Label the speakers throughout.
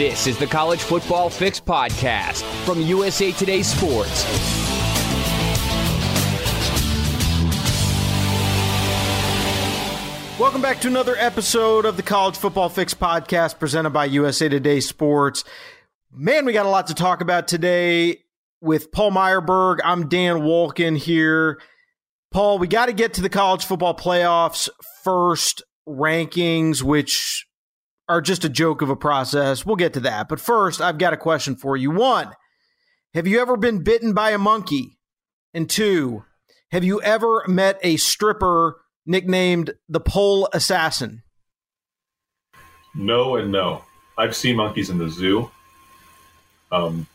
Speaker 1: This is the College Football Fix podcast from USA Today Sports.
Speaker 2: Welcome back to another episode of the College Football Fix podcast presented by USA Today Sports. Man, we got a lot to talk about today with Paul Myerberg. I'm Dan Wolken here. Paul, we got to get to the college football playoffs first rankings, which are just a joke of a process. We'll get to that. But first, I've got a question for you. One, have you ever been bitten by a monkey? And two, have you ever met a stripper nicknamed the Pole Assassin?
Speaker 3: No and no. I've seen monkeys in the zoo. Um,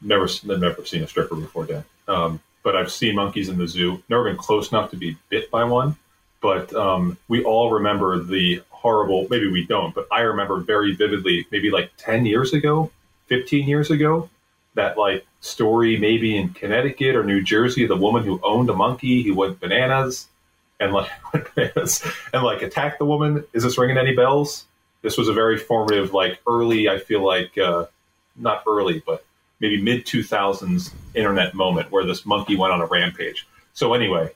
Speaker 3: never, never seen a stripper before, Dan. Um, but I've seen monkeys in the zoo. Never been close enough to be bit by one. But um, we all remember the horrible, maybe we don't, but I remember very vividly, maybe like 10 years ago, 15 years ago, that like story maybe in Connecticut or New Jersey, the woman who owned a monkey, he went bananas and like bananas and like attacked the woman. Is this ringing any bells? This was a very formative, like early, I feel like, uh, not early, but maybe mid 2000s internet moment where this monkey went on a rampage. So anyway,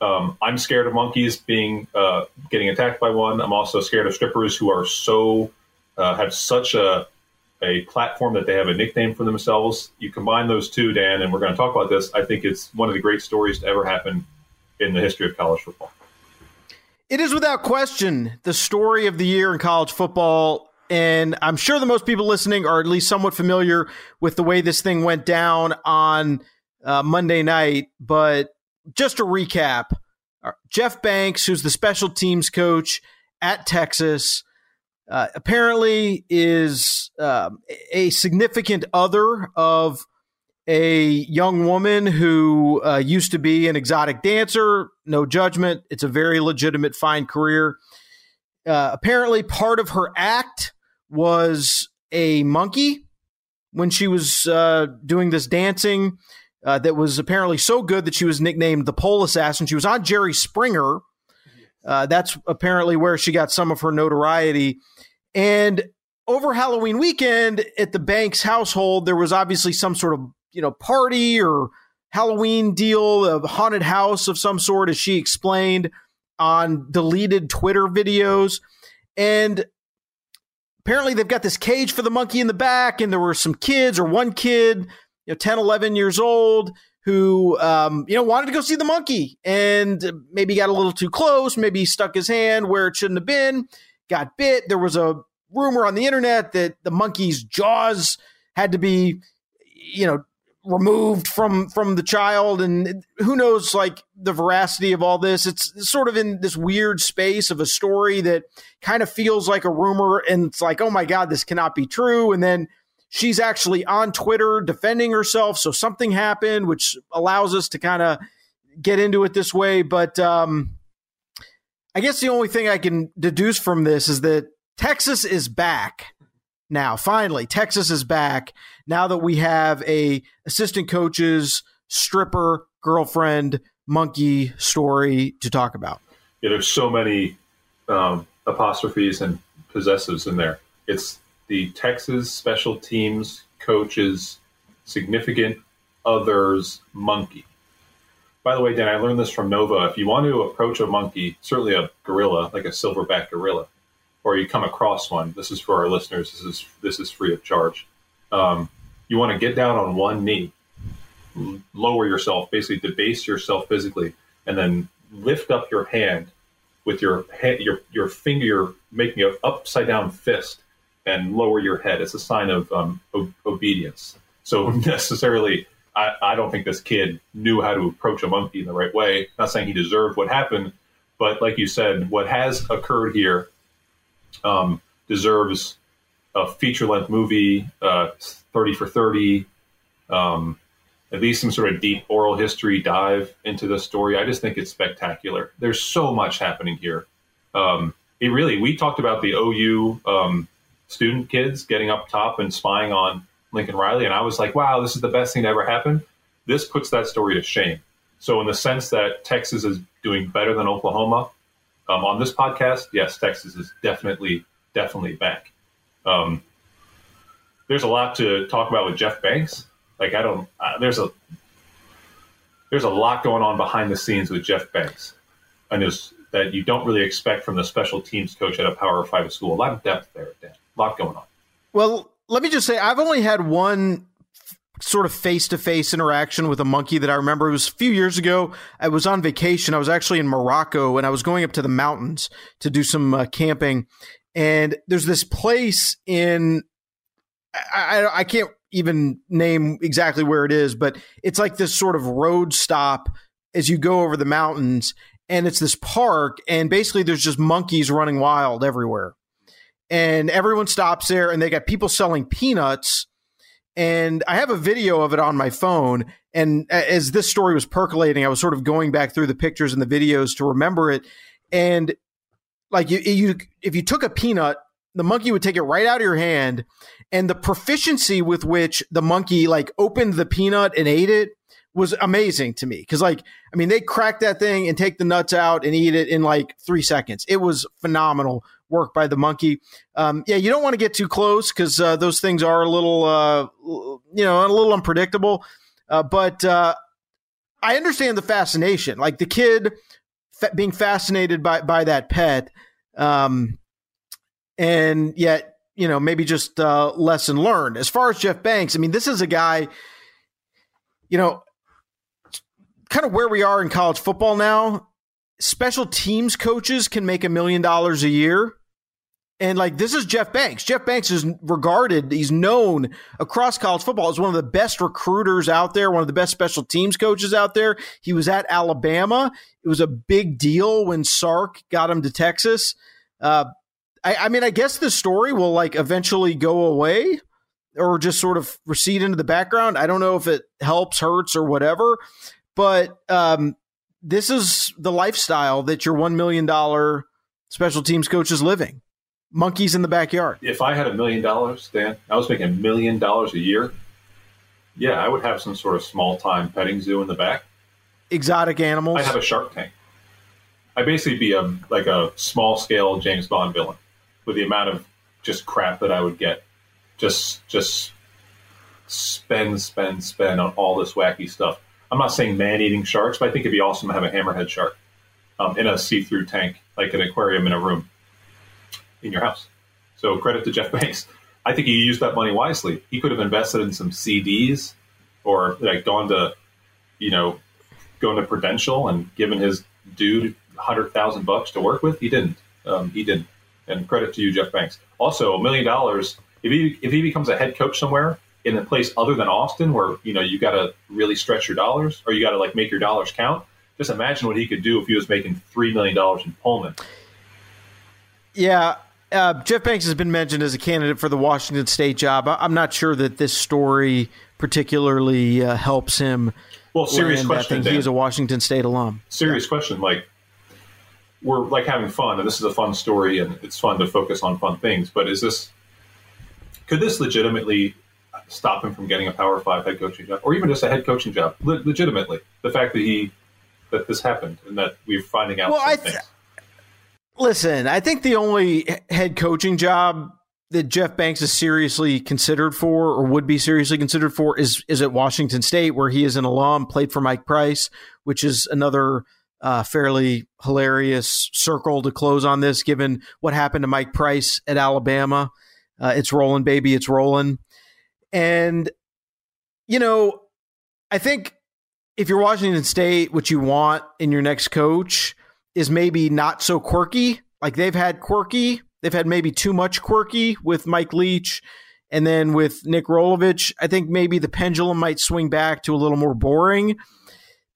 Speaker 3: um, I'm scared of monkeys being uh, getting attacked by one. I'm also scared of strippers who are so uh, have such a a platform that they have a nickname for themselves. You combine those two, Dan, and we're going to talk about this. I think it's one of the great stories to ever happen in the history of college football.
Speaker 2: It is without question the story of the year in college football. And I'm sure that most people listening are at least somewhat familiar with the way this thing went down on uh, Monday night. But just to recap, uh, Jeff Banks, who's the special teams coach at Texas, uh, apparently is uh, a significant other of a young woman who uh, used to be an exotic dancer. No judgment. It's a very legitimate, fine career. Uh, apparently, part of her act was a monkey when she was uh, doing this dancing uh, that was apparently so good that she was nicknamed the pole assassin. She was on Jerry Springer. Uh, that's apparently where she got some of her notoriety. And over Halloween weekend at the Banks household, there was obviously some sort of you know party or Halloween deal, a haunted house of some sort, as she explained on deleted Twitter videos. And apparently they've got this cage for the monkey in the back, and there were some kids or one kid you know 10 11 years old who um, you know wanted to go see the monkey and maybe got a little too close maybe stuck his hand where it shouldn't have been got bit. There was a rumor on the internet that the monkey's jaws had to be you know removed from from the child. And who knows like the veracity of all this. It's sort of in this weird space of a story that kind of feels like a rumor. And it's like oh my god this cannot be true. And then she's actually on Twitter defending herself. So something happened, which allows us to kind of get into it this way. But um, I guess the only thing I can deduce from this is that Texas is back now. Finally, Texas is back now that we have a assistant coach's stripper girlfriend monkey story to talk about.
Speaker 3: Yeah, there's so many um, apostrophes and possessives in there. It's the Texas special teams coaches significant others monkey. By the way, Dan, I learned this from Nova. If you want to approach a monkey, certainly a gorilla, like a silverback gorilla, or you come across one, this is for our listeners. This is this is free of charge. Um, you want to get down on one knee, lower yourself, basically debase yourself physically, and then lift up your hand with your hand, your your finger, making an upside down fist and lower your head. It's a sign of um, o- obedience. So necessarily, I, I, don't think this kid knew how to approach a monkey in the right way. Not saying he deserved what happened, but like you said, what has occurred here um, deserves a feature length movie, uh, 30 for 30, um, at least some sort of deep oral history dive into the story. I just think it's spectacular. There's so much happening here. Um, it really, we talked about the OU um, student kids getting up top and spying on Lincoln Riley. And I was like, wow, this is the best thing to ever happen. This puts that story to shame. So, in the sense that Texas is doing better than Oklahoma um, on this podcast, yes, Texas is definitely, definitely back. Um, there's a lot to talk about with Jeff Banks. Like I don't, uh, there's a there's a lot going on behind the scenes with Jeff Banks, and there's that you don't really expect from the special teams coach at a Power Five school. A lot of depth there, Dan. Lot going on.
Speaker 2: Well, let me just say, I've only had one sort of face to face interaction with a monkey that I remember. It was a few years ago. I was on vacation. I was actually in Morocco and I was going up to the mountains to do some uh, camping. And there's this place in, I, I, I can't even name exactly where it is, but it's like this sort of road stop as you go over the mountains. And it's this park. And basically, there's just monkeys running wild everywhere. And everyone stops there and they got people selling peanuts and I have a video of it on my phone. And as this story was percolating, I was sort of going back through the pictures and the videos to remember it. And like you, you if you took a peanut, the monkey would take it right out of your hand, and the proficiency with which the monkey like opened the peanut and ate it was amazing to me. Because like, I mean, they crack that thing and take the nuts out and eat it in like three seconds. It was phenomenal work by the monkey. Um, yeah, you don't want to get too close because uh, those things are a little, uh, you know, a little unpredictable. Uh, but uh, I understand the fascination, like the kid fa- being fascinated by by that pet, um, and yet you know maybe just uh, lesson learned. As far as Jeff Banks, I mean, this is a guy, you know, kind of where we are in college football now. Special teams coaches can make a million dollars a year and like this is Jeff Banks. Jeff Banks is regarded, he's known across college football as one of the best recruiters out there, one of the best special teams coaches out there. He was at Alabama. It was a big deal when Sark got him to Texas. Uh, I, I mean, I guess the story will like eventually go away or just sort of recede into the background. I don't know if it helps, hurts, or whatever, but um, this is the lifestyle that your $1 million special teams coach is living monkeys in the backyard.
Speaker 3: If I had a million dollars, Dan, I was making a million dollars a year. Yeah, I would have some sort of small time petting zoo in the back.
Speaker 2: Exotic animals.
Speaker 3: I have a shark tank. I'd basically be a like a small scale James Bond villain with the amount of just crap that I would get. Just just spend, spend, spend on all this wacky stuff. I'm not saying man eating sharks, but I think it'd be awesome to have a hammerhead shark um, in a see through tank, like an aquarium in a room in your house. So credit to Jeff Banks. I think he used that money wisely. He could have invested in some CDs or like gone to, you know, going to Prudential and given his dude hundred thousand bucks to work with. He didn't. Um, he didn't. And credit to you, Jeff Banks. Also, a million dollars. If he if he becomes a head coach somewhere in a place other than Austin, where you know you got to really stretch your dollars, or you got to like make your dollars count. Just imagine what he could do if he was making three million dollars in Pullman.
Speaker 2: Yeah, uh, Jeff Banks has been mentioned as a candidate for the Washington State job. I, am not sure that this story particularly uh, helps him.
Speaker 3: Well, serious question.
Speaker 2: He is a Washington State alum.
Speaker 3: Serious yeah. question. Like we're like having fun, and this is a fun story, and it's fun to focus on fun things. But is this? Could this legitimately stop him from getting a Power Five head coaching job, or even just a head coaching job? Le- legitimately, the fact that he that this happened and that we're finding out.
Speaker 2: Well, I. Th- Listen, I think the only head coaching job that Jeff Banks is seriously considered for or would be seriously considered for is is at Washington State, where he is an alum, played for Mike Price, which is another uh, fairly hilarious circle to close on this, given what happened to Mike Price at Alabama. Uh, it's rolling, baby, it's rolling. And, you know, I think if you're Washington State, what you want in your next coach is maybe not so quirky. Like they've had quirky, they've had maybe too much quirky with Mike Leach. And then with Nick Rolovich, I think maybe the pendulum might swing back to a little more boring.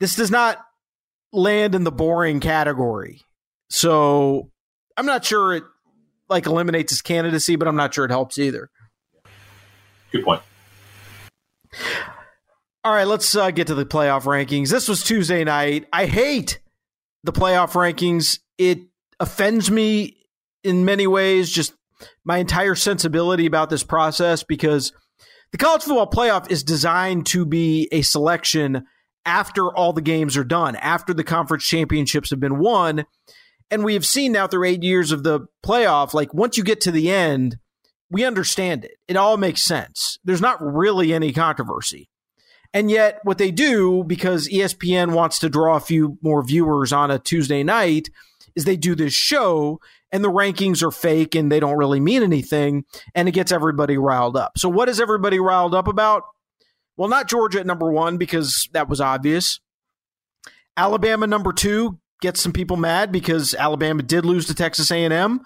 Speaker 2: This does not land in the boring category. So I'm not sure it like eliminates his candidacy, but I'm not sure it helps either.
Speaker 3: Good point.
Speaker 2: All right, let's uh, get to the playoff rankings. This was Tuesday night. I hate the playoff rankings. It offends me in many ways, just my entire sensibility about this process because the college football playoff is designed to be a selection after all the games are done, after the conference championships have been won. And we have seen now through eight years of the playoff, like once you get to the end, we understand it. It all makes sense. There's not really any controversy. And yet, what they do, because ESPN wants to draw a few more viewers on a Tuesday night, is they do this show and the rankings are fake and they don't really mean anything and it gets everybody riled up. So, what is everybody riled up about? Well, not Georgia at number one because that was obvious. Alabama number two gets some people mad because Alabama did lose to Texas A&M.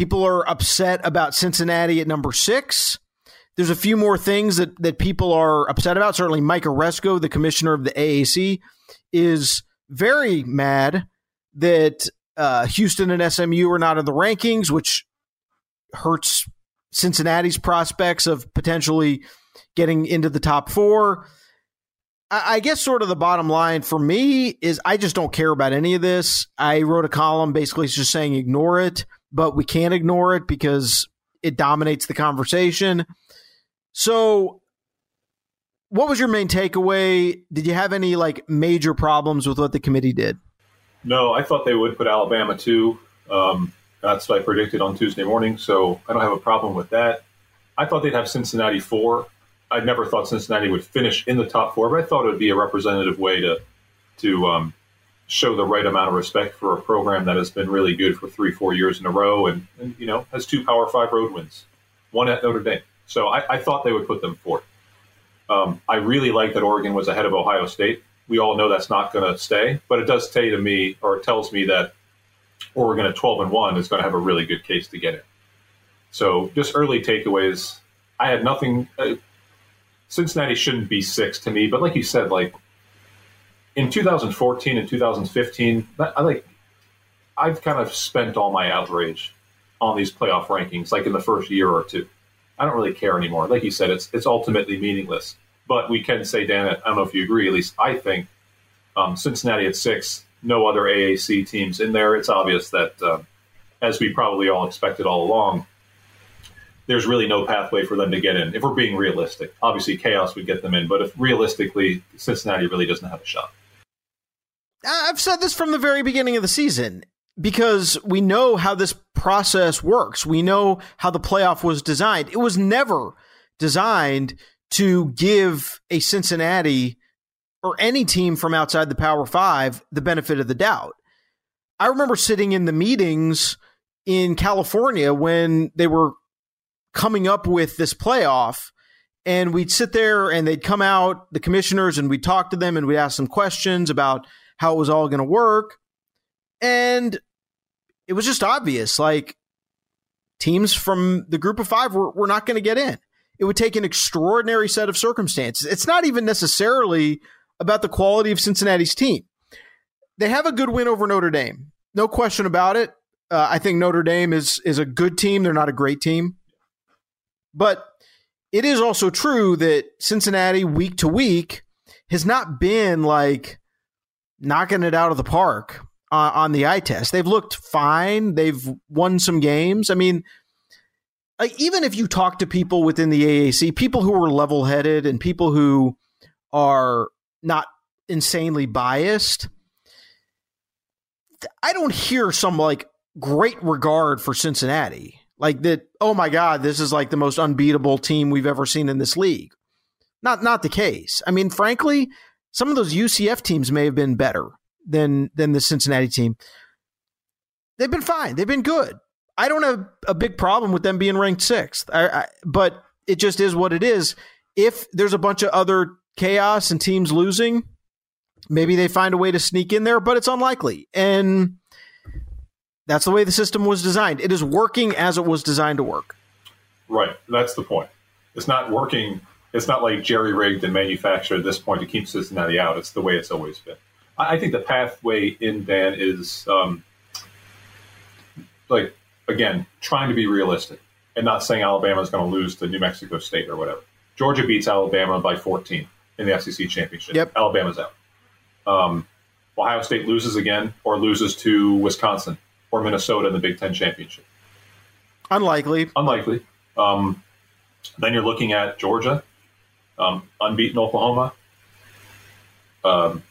Speaker 2: People are upset about Cincinnati at number six. There's a few more things that, that people are upset about. Certainly, Mike Aresco, the commissioner of the AAC, is very mad that uh, Houston and SMU are not in the rankings, which hurts Cincinnati's prospects of potentially getting into the top four. I guess sort of the bottom line for me is I just don't care about any of this. I wrote a column basically just saying ignore it, but we can't ignore it because it dominates the conversation. So, what was your main takeaway? Did you have any like major problems with what the committee did?
Speaker 3: No, I thought they would put Alabama two. Um, that's what I predicted on Tuesday morning, so I don't have a problem with that. I thought they'd have Cincinnati four. I never thought Cincinnati would finish in the top four, but I thought it would be a representative way to to um, show the right amount of respect for a program that has been really good for three, four years in a row, and, and you know has two Power Five road wins, one at Notre Dame. So I, I thought they would put them fourth. Um, I really like that Oregon was ahead of Ohio State. We all know that's not going to stay, but it does say to me, or it tells me that Oregon at 12 and 1 is going to have a really good case to get it. So, just early takeaways. I had nothing. Uh, Cincinnati shouldn't be six to me, but like you said, like in 2014 and 2015, I like I've kind of spent all my outrage on these playoff rankings, like in the first year or two. I don't really care anymore. Like you said, it's it's ultimately meaningless. But we can say, Dan, I don't know if you agree. At least I think um, Cincinnati at six, no other AAC teams in there. It's obvious that, uh, as we probably all expected all along, there's really no pathway for them to get in. If we're being realistic, obviously chaos would get them in, but if realistically, Cincinnati really doesn't have a shot.
Speaker 2: I've said this from the very beginning of the season because we know how this process works. We know how the playoff was designed. It was never designed to give a Cincinnati or any team from outside the Power Five the benefit of the doubt. I remember sitting in the meetings in California when they were coming up with this playoff. And we'd sit there and they'd come out, the commissioners, and we'd talk to them and we'd ask them questions about how it was all going to work. And it was just obvious like teams from the group of five were, were not going to get in. It would take an extraordinary set of circumstances. It's not even necessarily about the quality of Cincinnati's team. They have a good win over Notre Dame. No question about it. Uh, I think Notre Dame is is a good team. They're not a great team. But it is also true that Cincinnati, week to week, has not been like knocking it out of the park uh, on the eye test. They've looked fine. They've won some games. I mean, like even if you talk to people within the AAC, people who are level headed and people who are not insanely biased, I don't hear some like great regard for Cincinnati. Like that, oh my God, this is like the most unbeatable team we've ever seen in this league. Not not the case. I mean, frankly, some of those UCF teams may have been better than than the Cincinnati team. They've been fine. They've been good. I don't have a big problem with them being ranked sixth. I, I, but it just is what it is. If there's a bunch of other chaos and teams losing, maybe they find a way to sneak in there, but it's unlikely. And that's the way the system was designed. It is working as it was designed to work.
Speaker 3: Right. That's the point. It's not working. It's not like jerry rigged and manufactured at this point to keep Cincinnati out. It's the way it's always been. I think the pathway in Dan is um, like again trying to be realistic and not saying Alabama is going to lose to New Mexico State or whatever. Georgia beats Alabama by 14 in the SEC championship.
Speaker 2: Yep.
Speaker 3: Alabama's out. Um, Ohio State loses again or loses to Wisconsin or Minnesota in the Big Ten championship?
Speaker 2: Unlikely.
Speaker 3: Unlikely. Um, then you're looking at Georgia, um, unbeaten Oklahoma, um,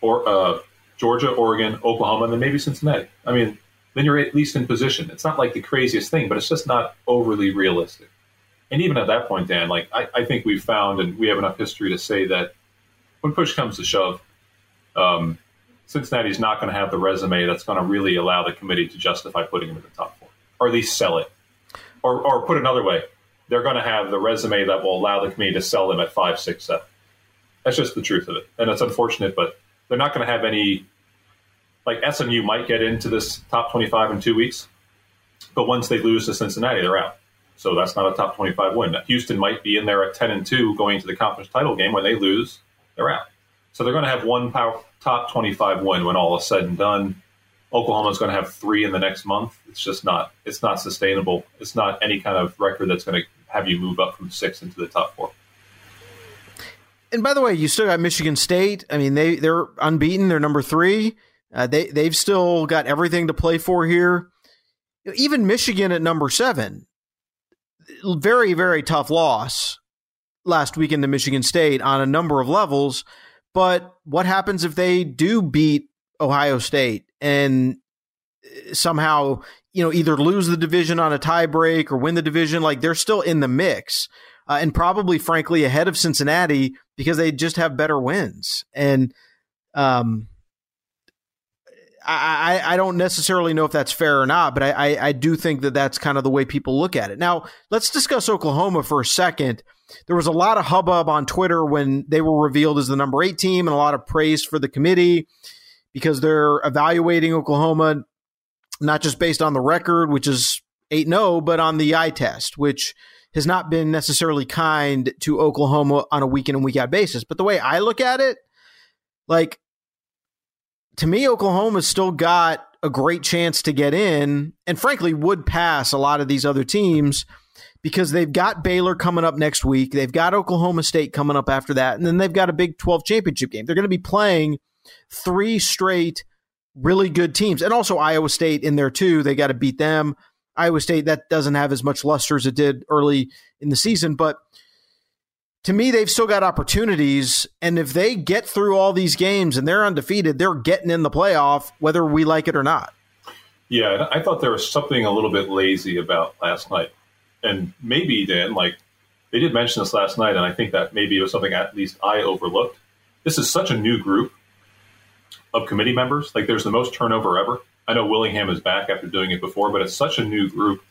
Speaker 3: or uh, Georgia, Oregon, Oklahoma, and then maybe Cincinnati. I mean, then you're at least in position. It's not like the craziest thing, but it's just not overly realistic. And even at that point, Dan, like I, I think we've found, and we have enough history to say that when push comes to shove, um, Cincinnati's not going to have the resume that's going to really allow the committee to justify putting him in the top four, or at least sell it. Or, or put another way, they're going to have the resume that will allow the committee to sell them at five, six, seven. That's just the truth of it, and it's unfortunate, but they're not going to have any. Like SMU might get into this top twenty-five in two weeks, but once they lose to Cincinnati, they're out. So that's not a top twenty-five win. Houston might be in there at ten and two going to the conference title game. When they lose, they're out. So they're going to have one power, top 25 win when all is said and done. Oklahoma's going to have three in the next month. It's just not. It's not sustainable. It's not any kind of record that's going to have you move up from six into the top four.
Speaker 2: And by the way, you still got Michigan State. I mean, they they're unbeaten. They're number three. Uh, they they've still got everything to play for here. Even Michigan at number seven, very very tough loss last weekend to Michigan State on a number of levels. But what happens if they do beat Ohio State and somehow, you know, either lose the division on a tiebreak or win the division? Like they're still in the mix. Uh, and probably, frankly, ahead of Cincinnati because they just have better wins. And um, I, I, don't necessarily know if that's fair or not, but I, I, I do think that that's kind of the way people look at it. Now, let's discuss Oklahoma for a second. There was a lot of hubbub on Twitter when they were revealed as the number eight team and a lot of praise for the committee because they're evaluating Oklahoma not just based on the record, which is 8 0, but on the eye test, which has not been necessarily kind to Oklahoma on a week in and week out basis. But the way I look at it, like, to me, Oklahoma's still got a great chance to get in and frankly would pass a lot of these other teams because they've got Baylor coming up next week. They've got Oklahoma State coming up after that. And then they've got a Big 12 championship game. They're going to be playing three straight really good teams and also Iowa State in there too. They got to beat them. Iowa State, that doesn't have as much luster as it did early in the season. But to me, they've still got opportunities. And if they get through all these games and they're undefeated, they're getting in the playoff, whether we like it or not.
Speaker 3: Yeah, I thought there was something a little bit lazy about last night. And maybe then, like, they did mention this last night, and I think that maybe it was something at least I overlooked. This is such a new group of committee members. Like, there's the most turnover ever. I know Willingham is back after doing it before, but it's such a new group.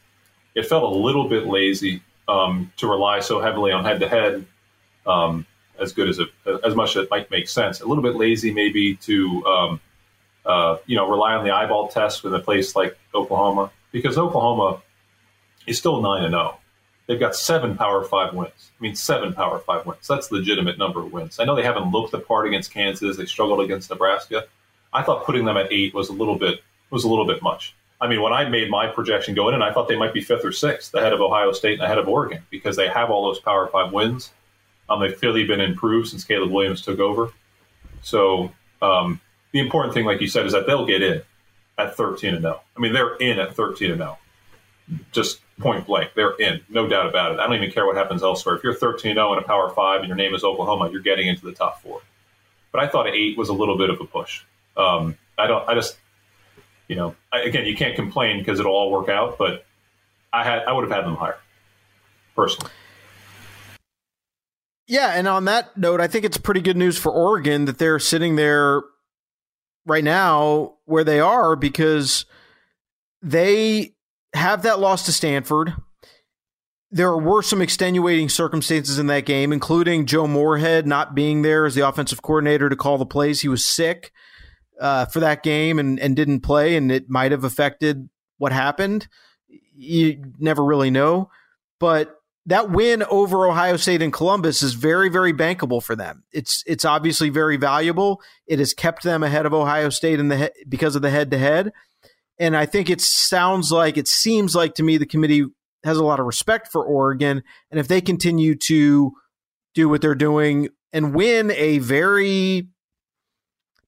Speaker 3: It felt a little bit lazy um, to rely so heavily on head to head as good as it, as much as it might make sense. A little bit lazy, maybe to um, uh, you know rely on the eyeball test with a place like Oklahoma because Oklahoma is still nine and zero. Oh. They've got seven Power Five wins. I mean, seven Power Five wins. That's legitimate number of wins. I know they haven't looked the part against Kansas. They struggled against Nebraska. I thought putting them at eight was a little bit was a little bit much. I mean, when I made my projection going in, I thought they might be fifth or sixth ahead of Ohio State and ahead of Oregon because they have all those Power Five wins. Um, they've clearly been improved since Caleb Williams took over. So um, the important thing, like you said, is that they'll get in at 13 and 0. I mean, they're in at 13 and 0. Just point blank, they're in, no doubt about it. I don't even care what happens elsewhere. If you're 13 0 in a Power Five and your name is Oklahoma, you're getting into the top four. But I thought eight was a little bit of a push. Um, I don't. I just, you know, I, again, you can't complain because it'll all work out. But I had, I would have had them higher, personally.
Speaker 2: Yeah, and on that note, I think it's pretty good news for Oregon that they're sitting there right now where they are because they have that loss to Stanford. There were some extenuating circumstances in that game, including Joe Moorhead not being there as the offensive coordinator to call the plays. He was sick uh, for that game and, and didn't play, and it might have affected what happened. You never really know. But that win over Ohio State and Columbus is very, very bankable for them. It's it's obviously very valuable. It has kept them ahead of Ohio State in the he- because of the head to head, and I think it sounds like it seems like to me the committee has a lot of respect for Oregon, and if they continue to do what they're doing and win a very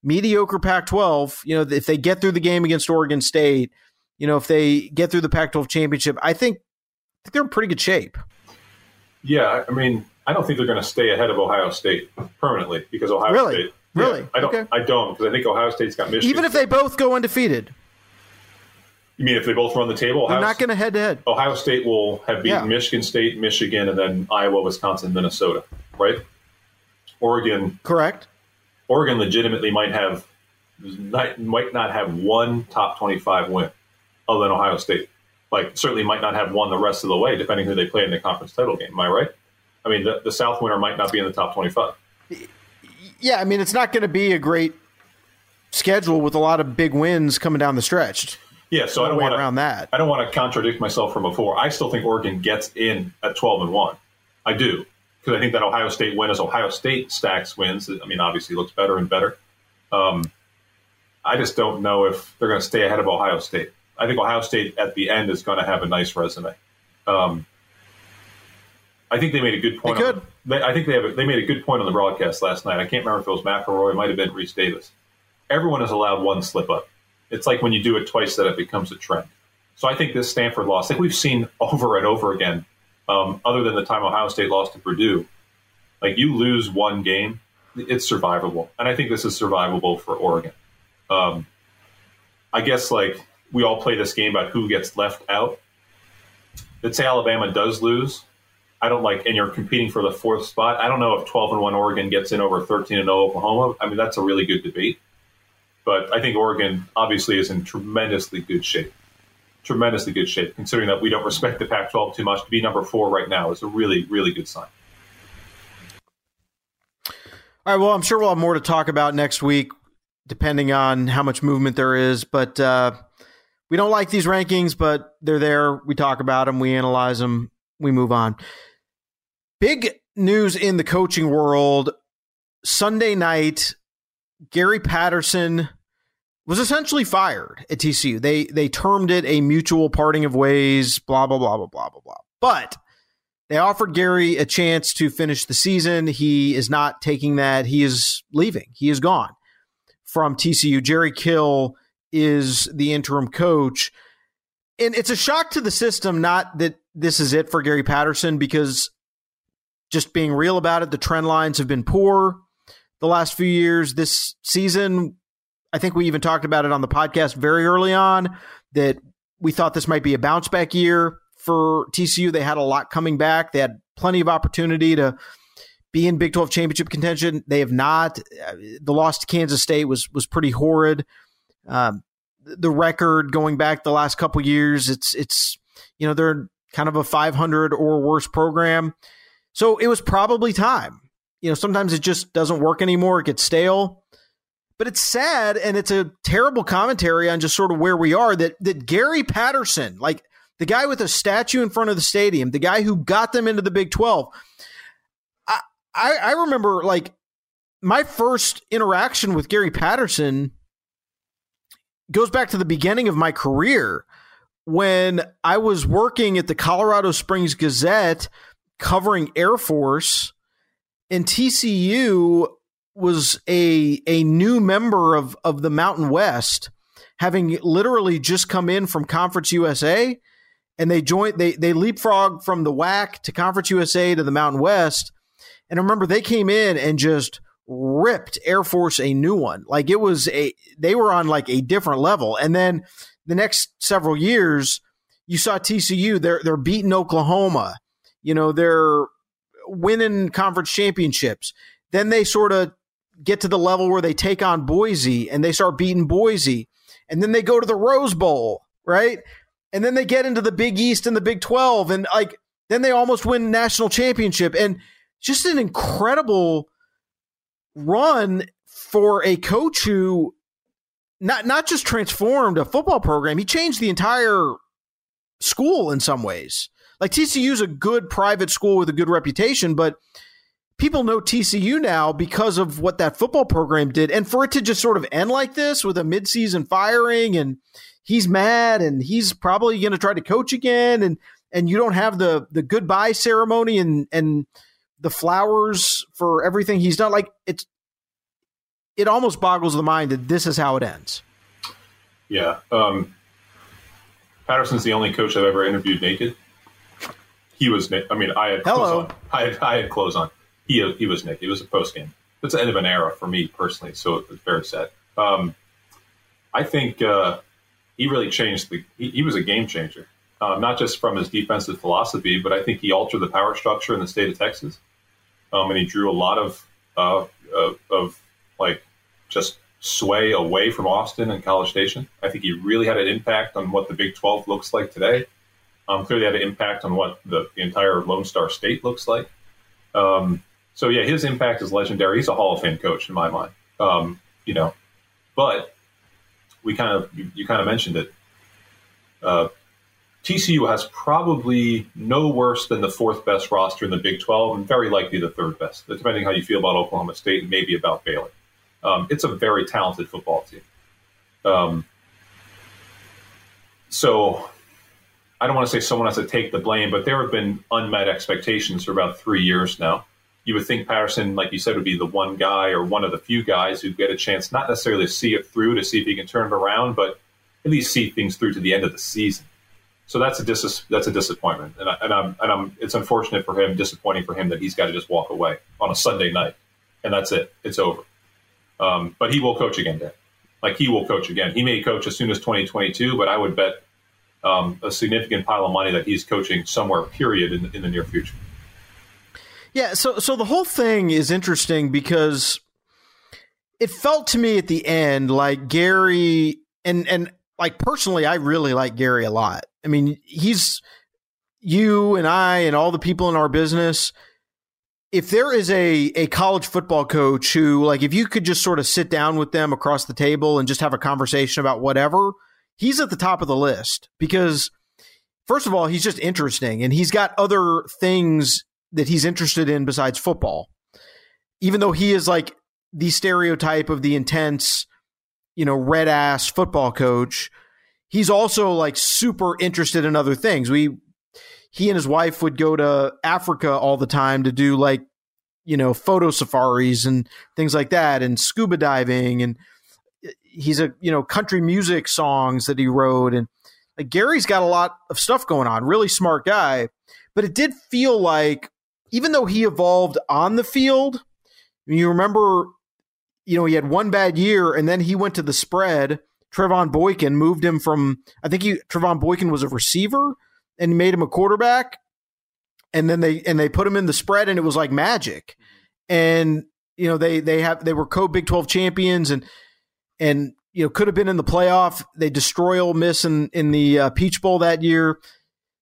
Speaker 2: mediocre Pac-12, you know, if they get through the game against Oregon State, you know, if they get through the Pac-12 championship, I think, I think they're in pretty good shape.
Speaker 3: Yeah, I mean, I don't think they're going to stay ahead of Ohio State permanently because Ohio
Speaker 2: really?
Speaker 3: State.
Speaker 2: Really?
Speaker 3: Yeah, I don't. Okay. I don't because I think Ohio State's got Michigan.
Speaker 2: Even if they both go undefeated.
Speaker 3: You mean if they both run the table?
Speaker 2: They're
Speaker 3: Ohio,
Speaker 2: not going to head to head.
Speaker 3: Ohio State will have beaten
Speaker 2: Yeah.
Speaker 3: Michigan State, Michigan, and then Iowa, Wisconsin, Minnesota, right? Oregon,
Speaker 2: Correct.
Speaker 3: Oregon legitimately might have might, might not have one top twenty-five win, other than Ohio State. Like certainly might not have one the rest of the way, depending who they play in the conference title game. Am I right? I mean, the, the South winner might not be in the top twenty-five.
Speaker 2: Yeah, I mean, it's not going to be a great schedule with a lot of big wins coming down the stretch.
Speaker 3: Yeah, so I don't want to
Speaker 2: around that.
Speaker 3: I don't want to contradict myself from before. I still think Oregon gets in at twelve and one. I do because I think that Ohio State win as Ohio State stacks wins. I mean, obviously, looks better and better. Um, I just don't know if they're going to stay ahead of Ohio State. I think Ohio State at the end is going to have a nice resume. Um, I think they made a good point.
Speaker 2: They
Speaker 3: on- they- I think they have. A, they made a good point on the broadcast last night. I can't remember if it was McElroy. It might have been Rece Davis. Everyone is allowed one slip up. It's like when you do it twice that it becomes a trend. So I think this Stanford loss, like we've seen over and over again, um, other than the time Ohio State lost to Purdue, like you lose one game, it's survivable, and I think this is survivable for Oregon. Um, I guess like we all play this game about who gets left out. Let's say Alabama does lose. I don't like, and you're competing for the fourth spot. I don't know if 12 and one Oregon gets in over 13 and 0 Oklahoma. I mean, that's a really good debate. But I think Oregon obviously is in tremendously good shape. Tremendously good shape, considering that we don't respect the Pac 12 too much. To be number four right now is a really, really good sign.
Speaker 2: All right. Well, I'm sure we'll have more to talk about next week, depending on how much movement there is. But uh, we don't like these rankings, but they're there. We talk about them, we analyze them, we move on. Big news in the coaching world Sunday night, Gary Patterson was essentially fired at TCU. They they termed it a mutual parting of ways, blah blah blah blah blah blah blah. But they offered Gary a chance to finish the season. He is not taking that. He is leaving. He is gone from TCU. Jerry Kill is the interim coach. And it's a shock to the system, not that this is it for Gary Patterson, because just being real about it, the trend lines have been poor the last few years. This season, I think we even talked about it on the podcast very early on that we thought this might be a bounce back year for TCU. They had a lot coming back. They had plenty of opportunity to be in Big 12 championship contention. They have not. The loss to Kansas State was was pretty horrid. Um, the record going back the last couple years, it's it's you know they're kind of a 500 or worse program. So it was probably time. You know, sometimes it just doesn't work anymore. It gets stale. But it's sad and it's a terrible commentary on just sort of where we are that that Gary Patterson, like the guy with a statue in front of the stadium, the guy who got them into the Big 12. I I, I remember like my first interaction with Gary Patterson goes back to the beginning of my career when I was working at the Colorado Springs Gazette covering Air Force and TCU was a a new member of of the Mountain West having literally just come in from Conference USA and they joined they they leapfrog from the WAC to Conference USA to the Mountain West. And I remember they came in and just ripped Air Force a new one. Like it was a they were on like a different level. And then the next several years you saw TCU they're they're beating Oklahoma. You know they're winning conference championships. Then they sort of get to the level where they take on Boise and they start beating Boise. And then they go to the Rose Bowl, right? And then they get into the Big East and the Big 12 and like then they almost win national championship and just an incredible run for a coach who not not just transformed a football program, he changed the entire school in some ways. Like TCU is a good private school with a good reputation, but people know TCU now because of what that football program did. And for it to just sort of end like this with a midseason firing and he's mad and he's probably going to try to coach again and and you don't have the the goodbye ceremony and and the flowers for everything he's done like it's it almost boggles the mind that this is how it ends.
Speaker 3: Yeah. Um, Patterson's the only coach I've ever interviewed naked. He was. I mean, I had clothes
Speaker 2: Hello.
Speaker 3: on. I had, I had clothes on. He he was naked. It was a post game. It's the end of an era for me personally. So it was very sad. Um, I think uh, he really changed the. He, he was a game changer, um, not just from his defensive philosophy, but I think he altered the power structure in the state of Texas, um, and he drew a lot of uh, of, of like just sway away from Austin and College Station. I think he really had an impact on what the Big 12 looks like today. Um, clearly had an impact on what the, the entire Lone Star State looks like. Um, so yeah, his impact is legendary. He's a Hall of Fame coach in my mind. Um, you know, but we kind of you, you kind of mentioned it. Uh, TCU has probably no worse than the fourth best roster in the Big 12, and very likely the third best, depending how you feel about Oklahoma State and maybe about Baylor. Um, it's a very talented football team. Um, so I don't want to say someone has to take the blame, but there have been unmet expectations for about three years now. You would think Patterson, like you said, would be the one guy or one of the few guys who get a chance not necessarily to see it through to see if he can turn it around, but at least see things through to the end of the season. So that's a dis- that's a disappointment, and, I, and I'm and I'm it's unfortunate for him, disappointing for him that he's got to just walk away on a Sunday night, and that's it. It's over. Um, but he will coach again, Dan. Like he will coach again. He may coach as soon as 2022, but I would bet um, a significant pile of money that he's coaching somewhere, period, in, in the near future.
Speaker 2: Yeah. So, so the whole thing is interesting because it felt to me at the end like Gary and and like personally, I really like Gary a lot. I mean, he's you and I and all the people in our business if there is a a college football coach who like if you could just sort of sit down with them across the table and just have a conversation about whatever, he's at the top of the list because first of all, he's just interesting and he's got other things that he's interested in besides football. Even though he is like the stereotype of the intense, you know, red ass football coach, he's also like super interested in other things. We he and his wife would go to Africa all the time to do like, you know, photo safaris and things like that and scuba diving. And eh, he's a, you know, country music songs that he wrote. And like Gary's got a lot of stuff going on, really smart guy. But it did feel like, even though he evolved on the field, you remember, you know, he had one bad year and then he went to the spread. Trevone Boykin moved him from, I think he, Trevone Boykin was a receiver and made him a quarterback. And then they and they put him in the spread and it was like magic. And you know they they have they were co Big 12 champions and and you know could have been in the playoff. They destroy Ole Miss in in the uh, Peach Bowl that year.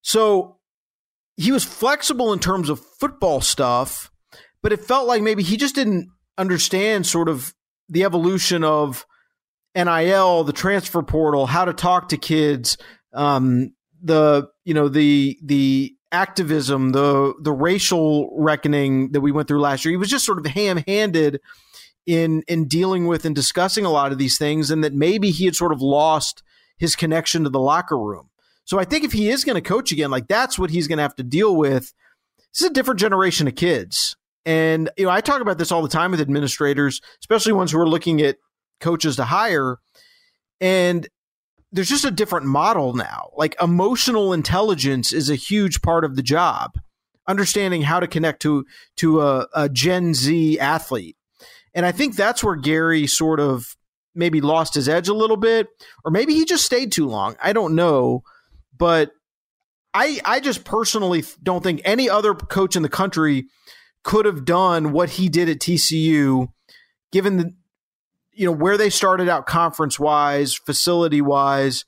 Speaker 2: So he was flexible in terms of football stuff but it felt like maybe he just didn't understand sort of the evolution of NIL the transfer portal how to talk to kids um, the you know the the activism, the the racial reckoning that we went through last year. He was just sort of ham handed in in dealing with and discussing a lot of these things, and that maybe he had sort of lost his connection to the locker room. So I think if he is going to coach again, like that's what he's going to have to deal with. This is a different generation of kids. And you know, I talk about this all the time with administrators, especially ones who are looking at coaches to hire. And there's just a different model now. Like emotional intelligence is a huge part of the job. Understanding how to connect to to a, a Gen Z athlete. And I think that's where Gary sort of maybe lost his edge a little bit, or maybe he just stayed too long. I don't know. But I I just personally don't think any other coach in the country could have done what he did at TCU, given the you know where they started out conference wise, facility wise.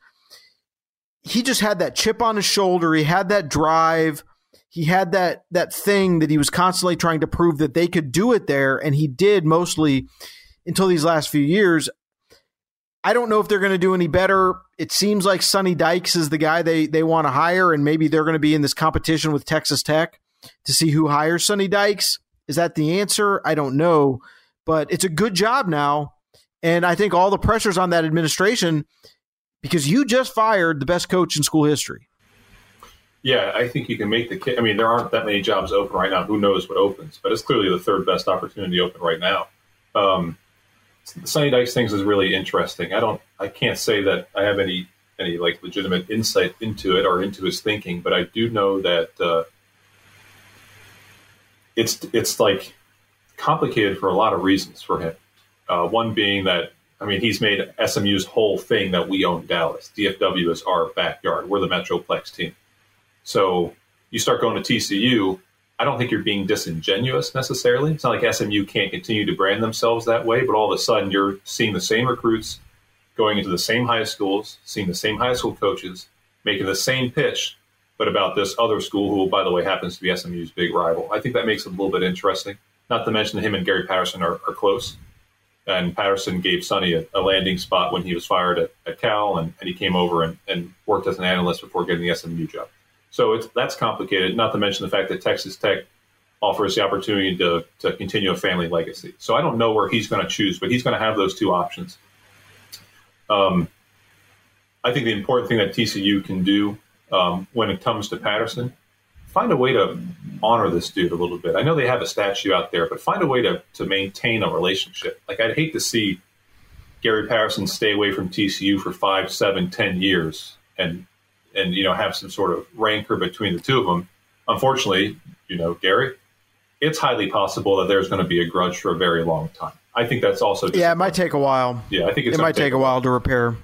Speaker 2: He just had that chip on his shoulder. He had that drive. He had that that thing that he was constantly trying to prove that they could do it there, and he did mostly until these last few years. I don't know if they're going to do any better. It seems like Sonny Dykes is the guy they they want to hire, and maybe they're going to be in this competition with Texas Tech to see who hires Sonny Dykes. Is that the answer? I don't know, but it's a good job now and I think all the pressure's on that administration because you just fired the best coach in school history.
Speaker 3: Yeah, I think you can make the case. I mean, there aren't that many jobs open right now. Who knows what opens? But it's clearly the third best opportunity open right now. Um, the Sonny Dykes things is really interesting. I don't, I can't say that I have any any like legitimate insight into it or into his thinking, but I do know that uh, it's it's like complicated for a lot of reasons for him. Uh, one being that I mean, he's made SMU's whole thing that we own Dallas. DFW is our backyard. We're the Metroplex team. So you start going to TCU. I don't think you're being disingenuous necessarily. It's not like SMU can't continue to brand themselves that way, but all of a sudden you're seeing the same recruits going into the same high schools, seeing the same high school coaches, making the same pitch, but about this other school who, by the way, happens to be SMU's big rival. I think that makes it a little bit interesting. Not to mention that him and Gary Patterson are, are close. And Patterson gave Sonny a, a, landing spot when he was fired at, at Cal, and, and, he came over and, and, worked as an analyst before getting the SMU job. So it's, that's complicated, not to mention the fact that Texas Tech offers the opportunity to, to continue a family legacy. So I don't know where he's going to choose, but he's going to have those two options. Um, I think the important thing that TCU can do um, when it comes to Patterson find a way to honor this dude a little bit. I know they have a statue out there, but find a way to, to maintain a relationship. Like I'd hate to see Gary Patterson stay away from TCU for five, seven, ten years and and you know have some sort of rancor between the two of them. Unfortunately, you know, Gary, it's highly possible that there's going to be a grudge for a very long time. I think that's also
Speaker 2: yeah, it might take a while.
Speaker 3: Yeah, I think it
Speaker 2: might take a while to repair.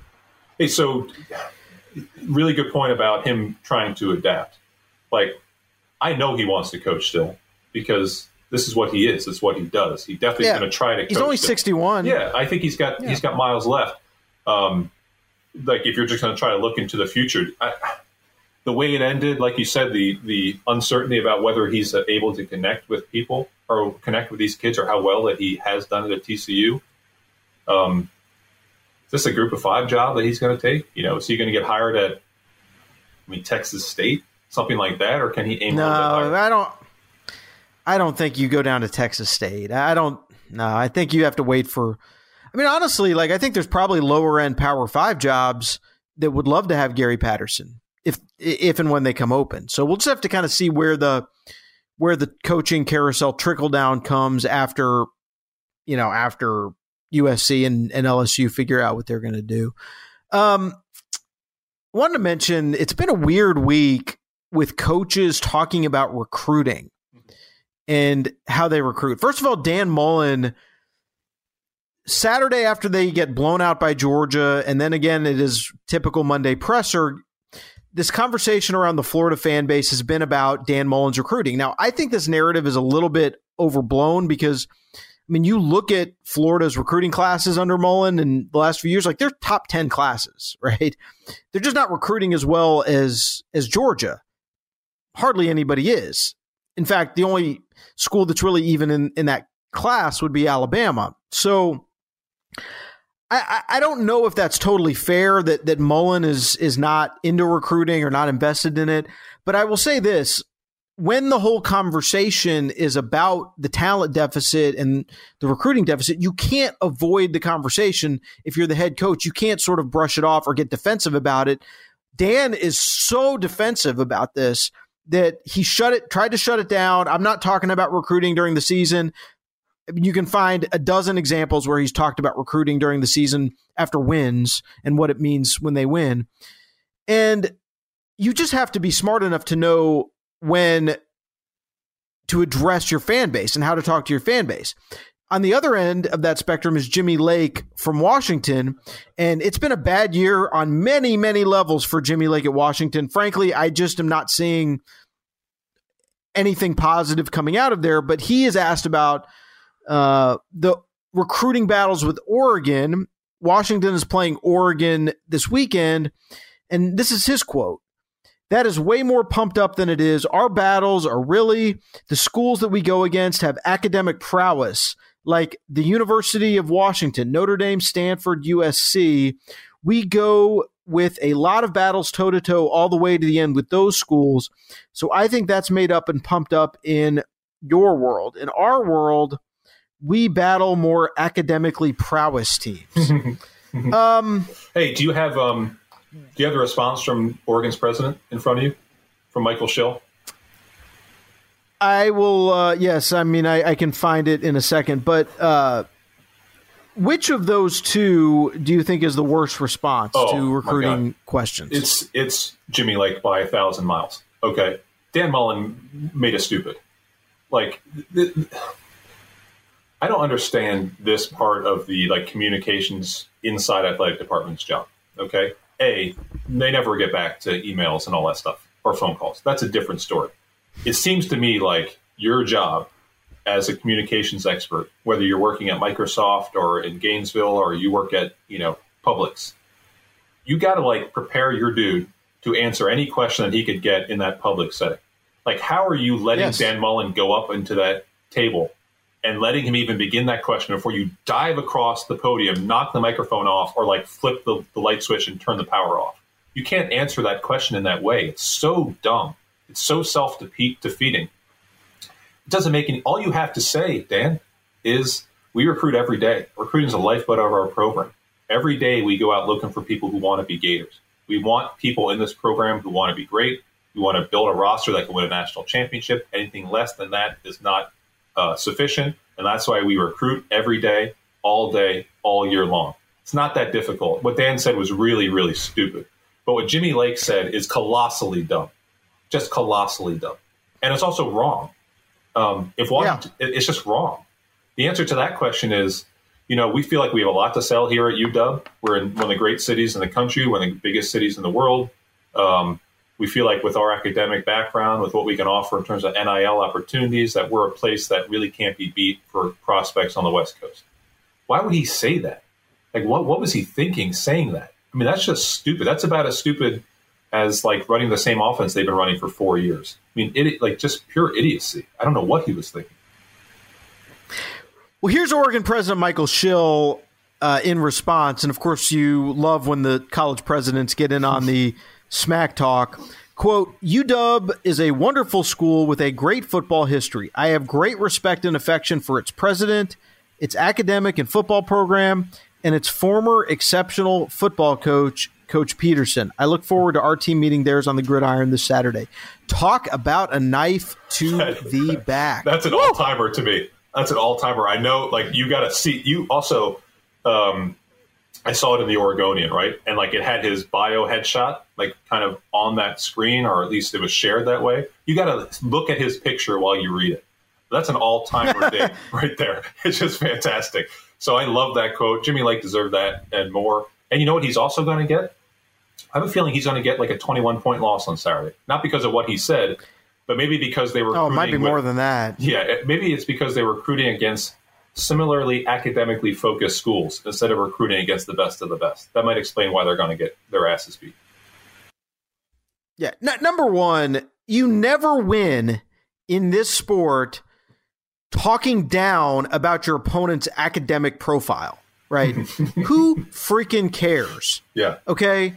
Speaker 3: Hey, so really good point about him trying to adapt. Like I know he wants to coach still because this is what he is. It's what he does. He definitely yeah. going to try to.
Speaker 2: He's only sixty one.
Speaker 3: Yeah, I think he's got yeah. he's got miles left. Um, like if you're just going to try to look into the future, I, the way it ended, like you said, the the uncertainty about whether he's able to connect with people or connect with these kids or how well that he has done it at TCU. Um, is this a group of five job that he's going to take? You know, is he going to get hired at, I mean, Texas State? something like that, or can he aim?
Speaker 2: No, I don't. I don't think you go down to Texas State. I don't. No, I think you have to wait for. I mean, honestly, like I think there's probably lower end Power Five jobs that would love to have Gary Patterson if if and when they come open. So we'll just have to kind of see where the where the coaching carousel trickle down comes after you know after USC and, and LSU figure out what they're going to do. Um, wanted to mention it's been a weird week with coaches talking about recruiting and how they recruit. First of all, Dan Mullen, Saturday after they get blown out by Georgia, and then again, it is typical Monday presser. This conversation around the Florida fan base has been about Dan Mullen's recruiting. Now, I think this narrative is a little bit overblown because, I mean, you look at Florida's recruiting classes under Mullen in the last few years, like they're top 10 classes, right? They're just not recruiting as well as as Georgia hardly anybody is. In fact, the only school that's really even in, in that class would be Alabama. So I, I don't know if that's totally fair that that Mullen is is not into recruiting or not invested in it. But I will say this: when the whole conversation is about the talent deficit and the recruiting deficit, you can't avoid the conversation if you're the head coach. You can't sort of brush it off or get defensive about it. Dan is so defensive about this that he shut it, tried to shut it down. I'm not talking about recruiting during the season. You can find a dozen examples where he's talked about recruiting during the season after wins and what it means when they win. And you just have to be smart enough to know when to address your fan base and how to talk to your fan base. On the other end of that spectrum is Jimmy Lake from Washington. And it's been a bad year on many, many levels for Jimmy Lake at Washington. Frankly, I just am not seeing anything positive coming out of there. But he is asked about uh, the recruiting battles with Oregon. Washington is playing Oregon this weekend. And this is his quote that is way more pumped up than it is. Our battles are really the schools that we go against have academic prowess like the University of Washington, Notre Dame, Stanford, USC, we go with a lot of battles toe to toe all the way to the end with those schools. So I think that's made up and pumped up in your world. In our world, we battle more academically prowess teams.
Speaker 3: um, hey, do you have um, do you have the response from Oregon's president in front of you, from Michael Schill?
Speaker 2: I will. Uh, yes, I mean I, I, can find it in a second, but uh, which of those two do you think is the worst response oh, to recruiting questions?
Speaker 3: It's it's Jimmy Lake by a thousand miles. Okay, Dan Mullen made us stupid. Like, I don't understand this part of the like communications inside athletic department's job. Okay, a they never get back to emails and all that stuff or phone calls. That's a different story. It seems to me like your job as a communications expert, whether you're working at Microsoft or in Gainesville or you work at you know Publix, you got to like prepare your dude to answer any question that he could get in that public setting. Like, how are you letting yes. Dan Mullen go up into that table and letting him even begin that question before you dive across the podium, knock the microphone off, or like flip the, the light switch and turn the power off? You can't answer that question in that way. It's so dumb. It's so self defeating. It doesn't make any. All you have to say, Dan, is we recruit every day. Recruiting is the lifeblood of our program. Every day we go out looking for people who want to be Gators. We want people in this program who want to be great. We want to build a roster that can win a national championship. Anything less than that is not uh, sufficient. And that's why we recruit every day, all day, all year long. It's not that difficult. What Dan said was really, really stupid. But what Jimmy Lake said is colossally dumb, just colossally dumb. And it's also wrong. Um, if Washington, yeah. it's just wrong. The answer to that question is, you know, we feel like we have a lot to sell here at UW. We're in one of the great cities in the country, one of the biggest cities in the world. Um, we feel like with our academic background, with what we can offer in terms of NIL opportunities, that we're a place that really can't be beat for prospects on the West Coast. Why would he say that? Like, what, what was he thinking saying that? I mean, that's just stupid. That's about as stupid as like running the same offense they've been running for four years. I mean, it, like just pure idiocy. I don't know what he was thinking.
Speaker 2: Well, here's Oregon President Michael Schill uh, in response, and of course, you love when the college presidents get in on the smack talk. Quote, UW is a wonderful school with a great football history. I have great respect and affection for its president, its academic and football program, and its former exceptional football coach, Coach Petersen. I look forward to our team meeting theirs on the gridiron this Saturday. Talk about a knife to the back.
Speaker 3: That's an all timer to me. That's an all timer. I know, like, you got to see, you also, um, I saw it in the Oregonian, right? And like it had his bio headshot, like kind of on that screen, or at least it was shared that way. You got to look at his picture while you read it. That's an all timer thing right there. It's just fantastic. So I love that quote. Jimmy Lake deserved that and more. And you know what he's also going to get? I have a feeling he's going to get like a 21 point loss on Saturday. Not because of what he said, but maybe because they were.
Speaker 2: Oh, it might be with, more than that.
Speaker 3: Yeah, maybe it's because they were recruiting against similarly academically focused schools instead of recruiting against the best of the best. That might explain why they're going to get their asses beat.
Speaker 2: Yeah. N- number one, you never win in this sport talking down about your opponent's academic profile, right? Who freaking cares?
Speaker 3: Yeah.
Speaker 2: Okay.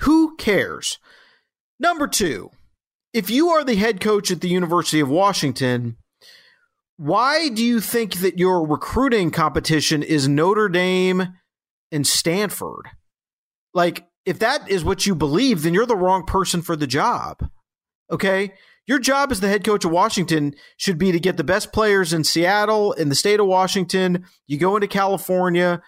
Speaker 2: Who cares? Number two, if you are the head coach at the University of Washington, why do you think that your recruiting competition is Notre Dame and Stanford? Like, if that is what you believe, then you're the wrong person for the job. Okay. Your job as the head coach of Washington should be to get the best players in Seattle, in the state of Washington. You go into California.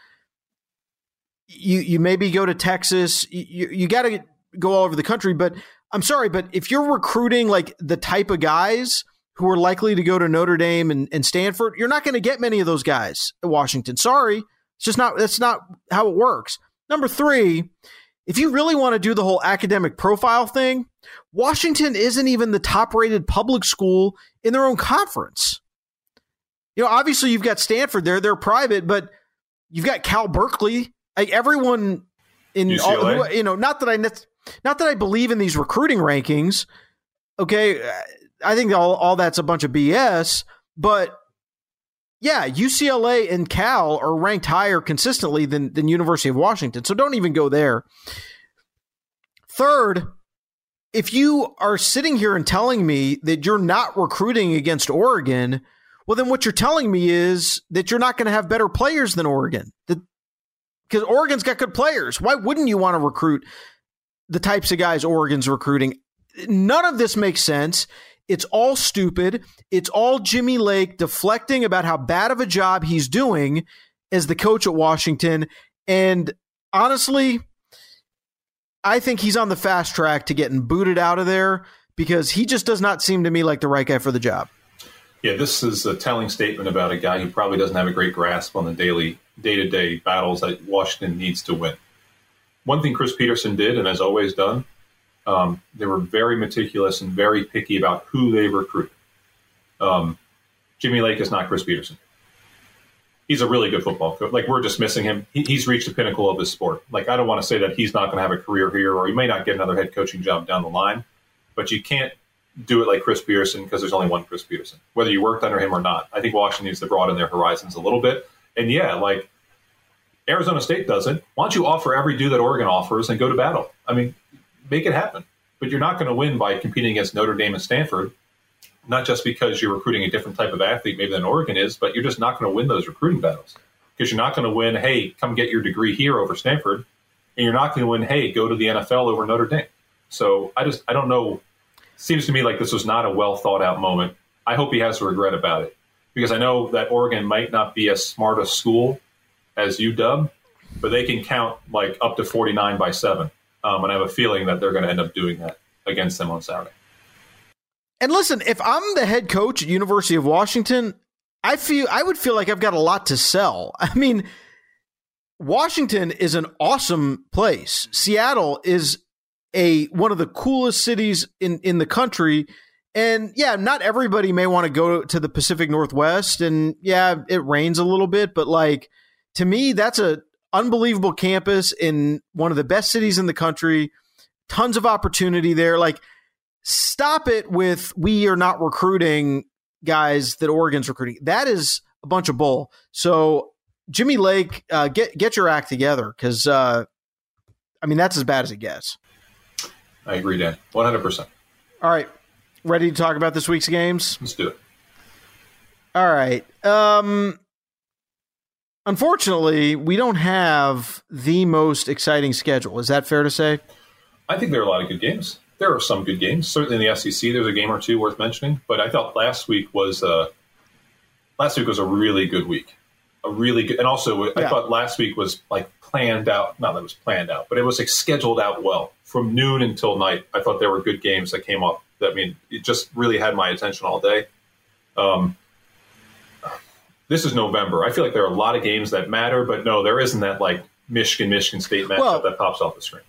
Speaker 2: You you maybe go to Texas. You you got to go all over the country. But I'm sorry, but if you're recruiting like the type of guys who are likely to go to Notre Dame and, and Stanford, you're not going to get many of those guys at Washington. Sorry, it's just not. That's not how it works. Number three, if you really want to do the whole academic profile thing, Washington isn't even the top rated public school in their own conference. You know, obviously you've got Stanford there, they're private, but you've got Cal Berkeley. Like everyone in all, you know, not that I not that I believe in these recruiting rankings. Okay, I think all, all that's a bunch of BS, but yeah, UCLA and Cal are ranked higher consistently than than University of Washington. So don't even go there. Third, if you are sitting here and telling me that you're not recruiting against Oregon, well, then what you're telling me is that you're not going to have better players than Oregon. Because Oregon's got good players. Why wouldn't you want to recruit the types of guys Oregon's recruiting? None of this makes sense. It's all stupid. It's all Jimmy Lake deflecting about how bad of a job he's doing as the coach at Washington. And honestly, I think he's on the fast track to getting booted out of there because he just does not seem to me like the right guy for the job.
Speaker 3: Yeah, this is a telling statement about a guy who probably doesn't have a great grasp on the daily, day to day battles that Washington needs to win. One thing Chris Petersen did, and has always done, um, they were very meticulous and very picky about who they recruit. Um, Jimmy Lake is not Chris Petersen. He's a really good football coach. Like we're dismissing him. He, he's reached the pinnacle of his sport. Like I don't want to say that he's not going to have a career here, or he may not get another head coaching job down the line. But you can't do it like Chris Petersen because there's only one Chris Petersen, whether you worked under him or not. I think Washington needs to broaden their horizons a little bit. And yeah, like Arizona State doesn't. Why don't you offer every dude that Oregon offers and go to battle? I mean, make it happen. But you're not going to win by competing against Notre Dame and Stanford, not just because you're recruiting a different type of athlete maybe than Oregon is, but you're just not going to win those recruiting battles because you're not going to win, hey, come get your degree here over Stanford, and you're not going to win, hey, go to the NFL over Notre Dame. So I just I don't know seems to me like this was not a well thought out moment. I hope he has a regret about it because I know that Oregon might not be as smart a school as UW, but they can count like up to 49 by seven. Um, and I have a feeling that they're going to end up doing that against them on Saturday.
Speaker 2: And listen, if I'm the head coach at University of Washington, I feel I would feel like I've got a lot to sell. I mean, Washington is an awesome place. Seattle is a one of the coolest cities in in the country. And yeah, not everybody may want to go to the Pacific Northwest and yeah, it rains a little bit, but like to me that's a unbelievable campus in one of the best cities in the country. Tons of opportunity there. Like stop it with we are not recruiting guys that Oregon's recruiting. That is a bunch of bull. So Jimmy Lake, uh, get get your act together because uh, I mean that's as bad as it gets.
Speaker 3: I agree, Dan. One hundred percent.
Speaker 2: All right, ready to talk about this week's games?
Speaker 3: Let's do it.
Speaker 2: All right. Um, unfortunately, we don't have the most exciting schedule. Is that fair to say?
Speaker 3: I think there are a lot of good games. There are some good games. Certainly in the SEC, there's a game or two worth mentioning. But I thought last week was uh, last week was a really good week. A really good, and also yeah. I thought last week was like planned out. Not that it was planned out, but it was like scheduled out well from noon until night. I thought there were good games that came up. That I mean, it just really had my attention all day. Um, this is November. I feel like there are a lot of games that matter, but no, there isn't that like Michigan Michigan State matchup well, that pops off the screen.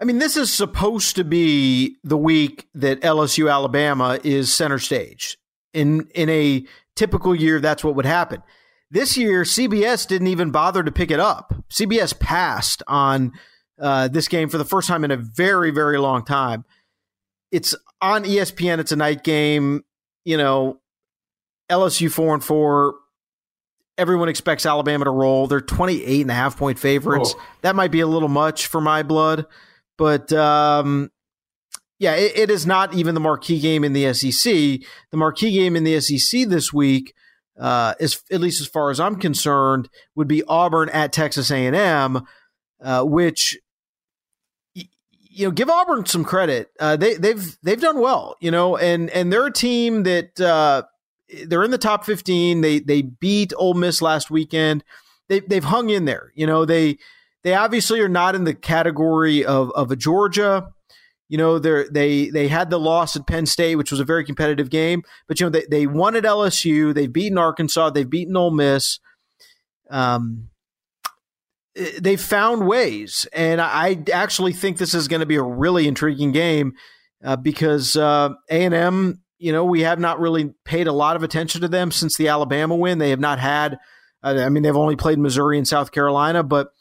Speaker 2: I mean, this is supposed to be the week that LSU Alabama is center stage. In in a typical year, that's what would happen. This year, CBS didn't even bother to pick it up. CBS passed on uh, this game for the first time in a very, very long time. It's on ESPN. It's a night game. You know, LSU four and four. Everyone expects Alabama to roll. They're 28 and a half point favorites. That might be a little much for my blood, but um, yeah, it, it is not even the marquee game in the SEC. The marquee game in the SEC this week, uh, is at least as far as I'm concerned, would be Auburn at Texas A&M, uh, which you know, give Auburn some credit. Uh, they they've they've done well, you know, and and they're a team that uh, they're in the top fifteen. They they beat Ole Miss last weekend. They they've hung in there. You know, they they obviously are not in the category of of a Georgia. You know, they they they had the loss at Penn State, which was a very competitive game, but you know they they won at LSU. They've beaten Arkansas. They've beaten Ole Miss. Um, they found ways, and I actually think this is going to be a really intriguing game uh, because uh, A and M, you know, we have not really paid a lot of attention to them since the Alabama win. They have not had, uh, I mean, they've only played Missouri and South Carolina, but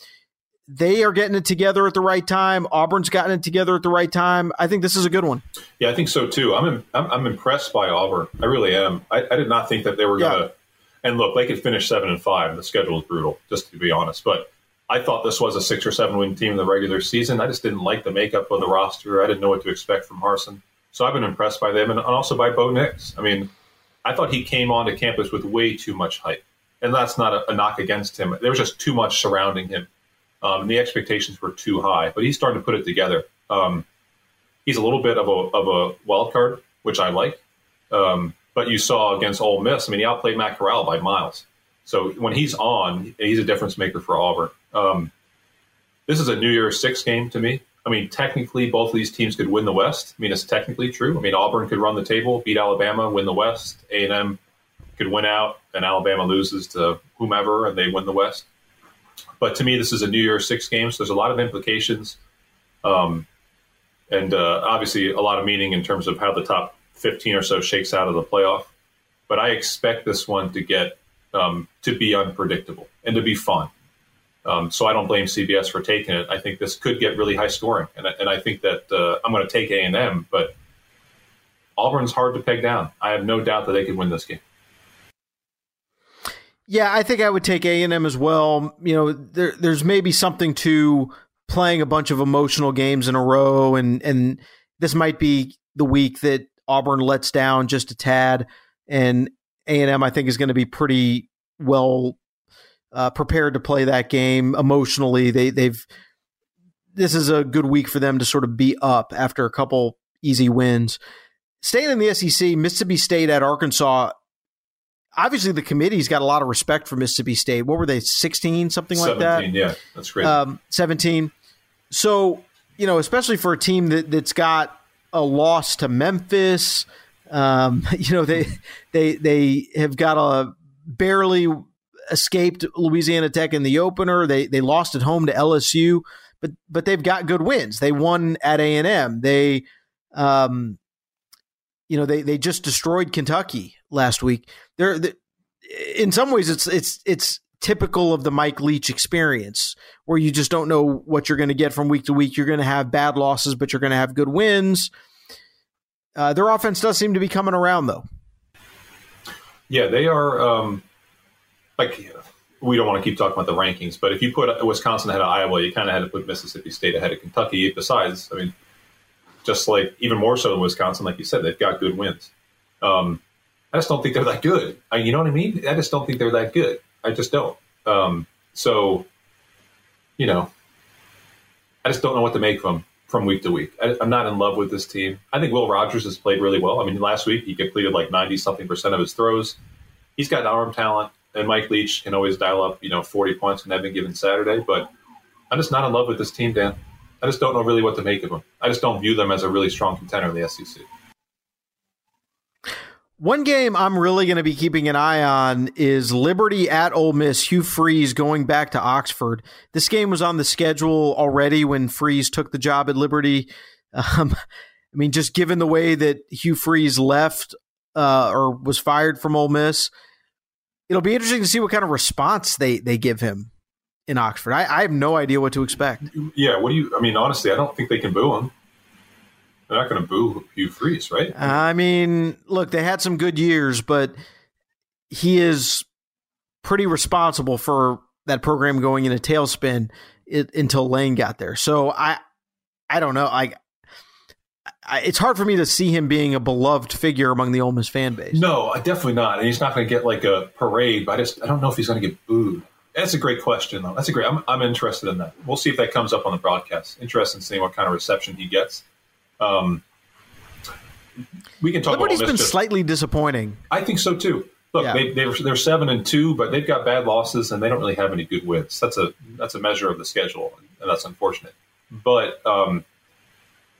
Speaker 2: they are getting it together at the right time. Auburn's gotten it together at the right time. I think this is a good one.
Speaker 3: Yeah, I think so too. I'm I'm, I'm, impressed by Auburn. I really am. I, I did not think that they were going to. And look, they could finish seven and five. The schedule is brutal, just to be honest. But I thought this was a six or seven win team in the regular season. I just didn't like the makeup of the roster. I didn't know what to expect from Harsin. So I've been impressed by them and also by Bo Nix. I mean, I thought he came onto campus with way too much hype. And that's not a, a knock against him. There was just too much surrounding him. Um, and the expectations were too high. But he's starting to put it together. Um, he's a little bit of a, of a wild card, which I like. Um, but you saw against Ole Miss, I mean, he outplayed Matt Corral by miles. So when he's on, he's a difference maker for Auburn. Um, this is a New Year's Six game to me. I mean, technically, both of these teams could win the West. I mean, it's technically true. I mean, Auburn could run the table, beat Alabama, win the West. A and M could win out, and Alabama loses to whomever, and they win the West. But to me, this is a New Year's Six game, so there's a lot of implications, um, and uh, obviously a lot of meaning in terms of how the top 15 or so shakes out of the playoff. But I expect this one to get um, to be unpredictable and to be fun. Um, so I don't blame CBS for taking it. I think this could get really high scoring, and, and I think that uh, I'm going to take A and M, but Auburn's hard to peg down. I have no doubt that they could win this game.
Speaker 2: Yeah, I think I would take A and M as well. You know, there, there's maybe something to playing a bunch of emotional games in a row, and and this might be the week that Auburn lets down just a tad, and A and M I think is going to be pretty well uh, prepared to play that game emotionally. They they've this is a good week for them to sort of be up after a couple easy wins. Staying in the SEC, Mississippi State at Arkansas. Obviously, the committee's got a lot of respect for Mississippi State. What were they, sixteen, something like that?
Speaker 3: Yeah, that's great.
Speaker 2: Um, Seventeen. So you know, especially for a team that that's got a loss to Memphis. Um, you know, they they they have got a barely escaped Louisiana Tech in the opener. They they lost at home to LSU, but but they've got good wins. They won at A and M. They, um, you know, they they just destroyed Kentucky last week. They're, they, in some ways it's it's it's typical of the Mike Leach experience, where you just don't know what you're going to get from week to week. You're going to have bad losses, but you're going to have good wins. Uh, their offense does seem to be coming around, though.
Speaker 3: Yeah, they are. Um, like we don't want to keep talking about the rankings, but if you put Wisconsin ahead of Iowa, you kind of had to put Mississippi State ahead of Kentucky. Besides, I mean, just like even more so than Wisconsin, like you said, they've got good wins. Um, I just don't think they're that good. I, you know what I mean? I just don't think they're that good. I just don't. Um, so, you know, I just don't know what to make from from week to week. I, am not in love with this team. I think Will Rogers has played really well. I mean, last week he completed like 90 something percent of his throws. He's got arm talent and Mike Leach can always dial up, you know, 40 points on any given Saturday. But I'm just not in love with this team, Dan. I just don't know really what to make of them. I just don't view them as a really strong contender in the SEC.
Speaker 2: One game I'm really going to be keeping an eye on is Liberty at Ole Miss. Hugh Freeze going back to Oxford. This game was on the schedule already when Freeze took the job at Liberty. Um, I mean, just given the way that Hugh Freeze left uh, or was fired from Ole Miss, it'll be interesting to see what kind of response they they give him in Oxford. I, I have no idea what to expect.
Speaker 3: Yeah, what do you? I mean, honestly, I don't think they can boo him. They're not going to boo Hugh Freeze, right?
Speaker 2: I mean, look, they had some good years, but he is pretty responsible for that program going in a tailspin it, until Lane got there. So I, I don't know. I, I, it's hard for me to see him being a beloved figure among the Ole Miss fan base.
Speaker 3: No, definitely not. And he's not going to get like a parade. But I just I don't know if he's going to get booed. That's a great question, though. That's a great. I'm, I'm interested in that. We'll see if that comes up on the broadcast. Interested in seeing what kind of reception he gets. Um, we can talk.
Speaker 2: Liberty's been just, slightly disappointing.
Speaker 3: I think so too. Look, yeah. they, they they're seven and two, but they've got bad losses and they don't really have any good wins. That's a that's a measure of the schedule, and that's unfortunate. But um,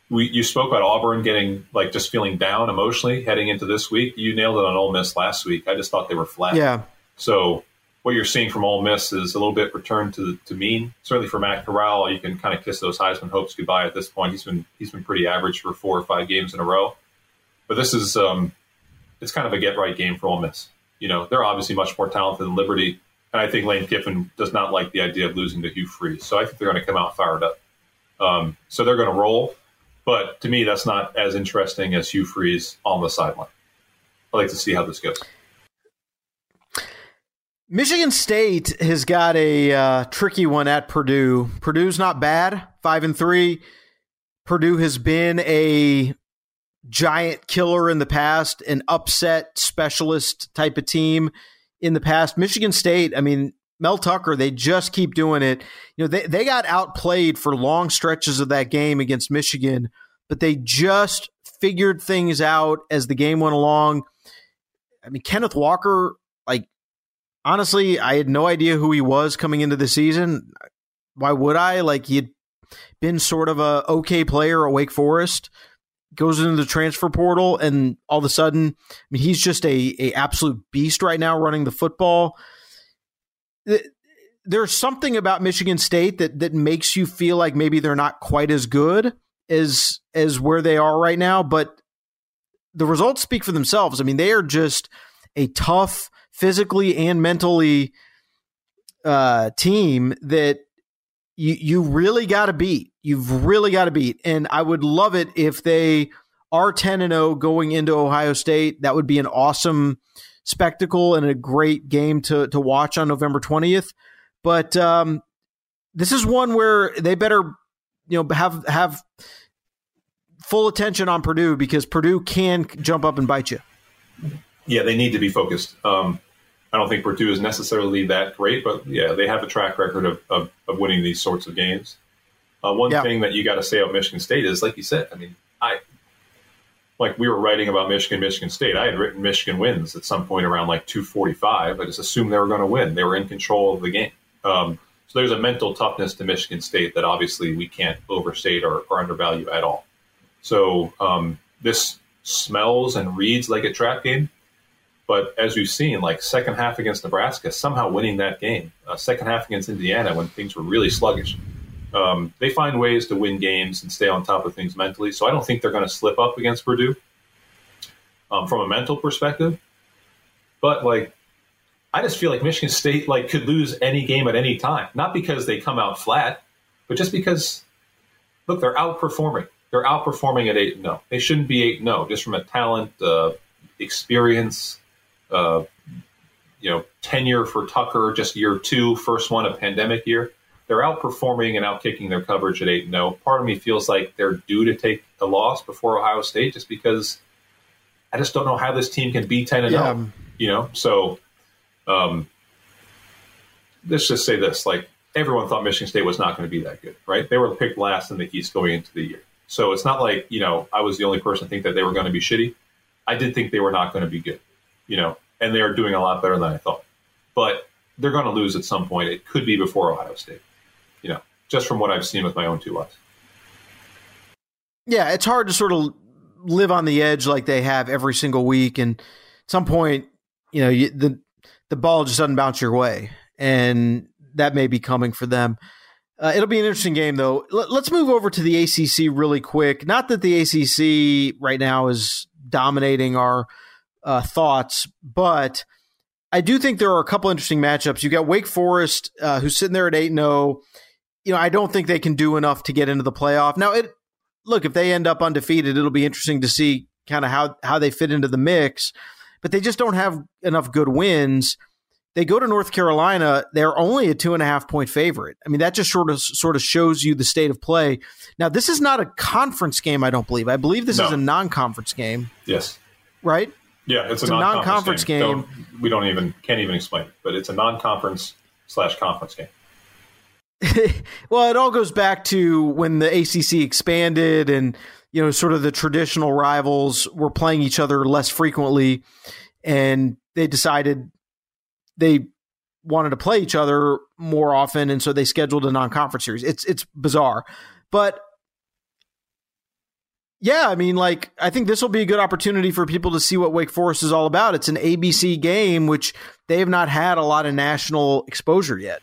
Speaker 3: we you spoke about Auburn getting like just feeling down emotionally heading into this week. You nailed it on Ole Miss last week. I just thought they were flat.
Speaker 2: Yeah.
Speaker 3: So what you're seeing from Ole Miss is a little bit return to to mean. Certainly for Matt Corral, you can kind of kiss those Heisman hopes goodbye at this point. He's been he's been pretty average for four or five games in a row. But this is um, it's kind of a get right game for Ole Miss. You know, they're obviously much more talented than Liberty, and I think Lane Kiffin does not like the idea of losing to Hugh Freeze. So I think they're going to come out fired up. Um, so they're going to roll. But to me, that's not as interesting as Hugh Freeze on the sideline. I like to see how this goes.
Speaker 2: Michigan State has got a uh, tricky one at Purdue. Purdue's not bad, five and three. Purdue has been a giant killer in the past, an upset specialist type of team in the past. Michigan State, I mean, Mel Tucker, they just keep doing it. You know, they, they got outplayed for long stretches of that game against Michigan, but they just figured things out as the game went along. I mean, Kenneth Walker, like, honestly, I had no idea who he was coming into the season. Why would I? Like, he had been sort of a okay player at Wake Forest, goes into the transfer portal, and all of a sudden, I mean, he's just a, a absolute beast right now running the football. There's something about Michigan State that that makes you feel like maybe they're not quite as good as as where they are right now, but the results speak for themselves. I mean, they are just a tough, physically and mentally uh, team that you you really got to beat. You've really got to beat, and I would love it if they are ten and zero oh going into Ohio State. That would be an awesome spectacle and a great game to to watch on November twentieth. But um, this is one where they better you know have have full attention on Purdue because Purdue can jump up and bite you.
Speaker 3: Yeah, they need to be focused. Um, I don't think Purdue is necessarily that great, but yeah, they have a track record of, of, of winning these sorts of games. Uh, one yeah. thing that you got to say about Michigan State is, like you said, I mean, I like we were writing about Michigan, Michigan State. I had written Michigan wins at some point around like 245. I just assumed they were going to win. They were in control of the game. Um, so there's a mental toughness to Michigan State that obviously we can't overstate or, or undervalue at all. So um, this smells and reads like a trap game. But as we've seen, like second half against Nebraska, somehow winning that game. Uh, second half against Indiana, when things were really sluggish, um, they find ways to win games and stay on top of things mentally. So I don't think they're going to slip up against Purdue um, from a mental perspective. But like, I just feel like Michigan State like could lose any game at any time, not because they come out flat, but just because look, they're outperforming. They're outperforming at eight. No, they shouldn't be eight. No, just from a talent, uh, experience, uh, you know, tenure for Tucker, just year two, first one, a pandemic year. They're outperforming and outkicking their coverage at 8 0. Part of me feels like they're due to take a loss before Ohio State just because I just don't know how this team can be 10 and 0. You know, so um, let's just say this like everyone thought Michigan State was not going to be that good, right? They were picked last in the East going into the year. So it's not like, you know, I was the only person to think that they were going to be shitty. I did think they were not going to be good you know, and they are doing a lot better than I thought. But they're going to lose at some point. It could be before Ohio State, you know, just from what I've seen with my own two eyes.
Speaker 2: Yeah, it's hard to sort of live on the edge like they have every single week, and at some point, you know, you, the the ball just doesn't bounce your way, and that may be coming for them. Uh, it'll be an interesting game, though. L- let's move over to the ACC really quick. Not that the ACC right now is dominating our uh, thoughts, but I do think there are a couple interesting matchups. You got Wake Forest, uh, who's sitting there at eight zero. You know, I don't think they can do enough to get into the playoff. Now, it look if they end up undefeated, it'll be interesting to see kind of how how they fit into the mix. But they just don't have enough good wins. They go to North Carolina. They're only a two and a half point favorite. I mean, that just sort of sort of shows you the state of play. Now, this is not a conference game. I don't believe. I believe this no. is a non conference game.
Speaker 3: Yes.
Speaker 2: Right.
Speaker 3: Yeah, it's, it's a, a non-conference, game. game. Don't, we don't even can't even explain it, but it's a non-conference slash conference game.
Speaker 2: well, it all goes back to when the ACC expanded, and you know, sort of the traditional rivals were playing each other less frequently, and they decided they wanted to play each other more often, and so they scheduled a non-conference series. It's it's bizarre, but yeah, I mean, like, I think this will be a good opportunity for people to see what Wake Forest is all about. It's an ABC game, which they have not had a lot of national exposure yet.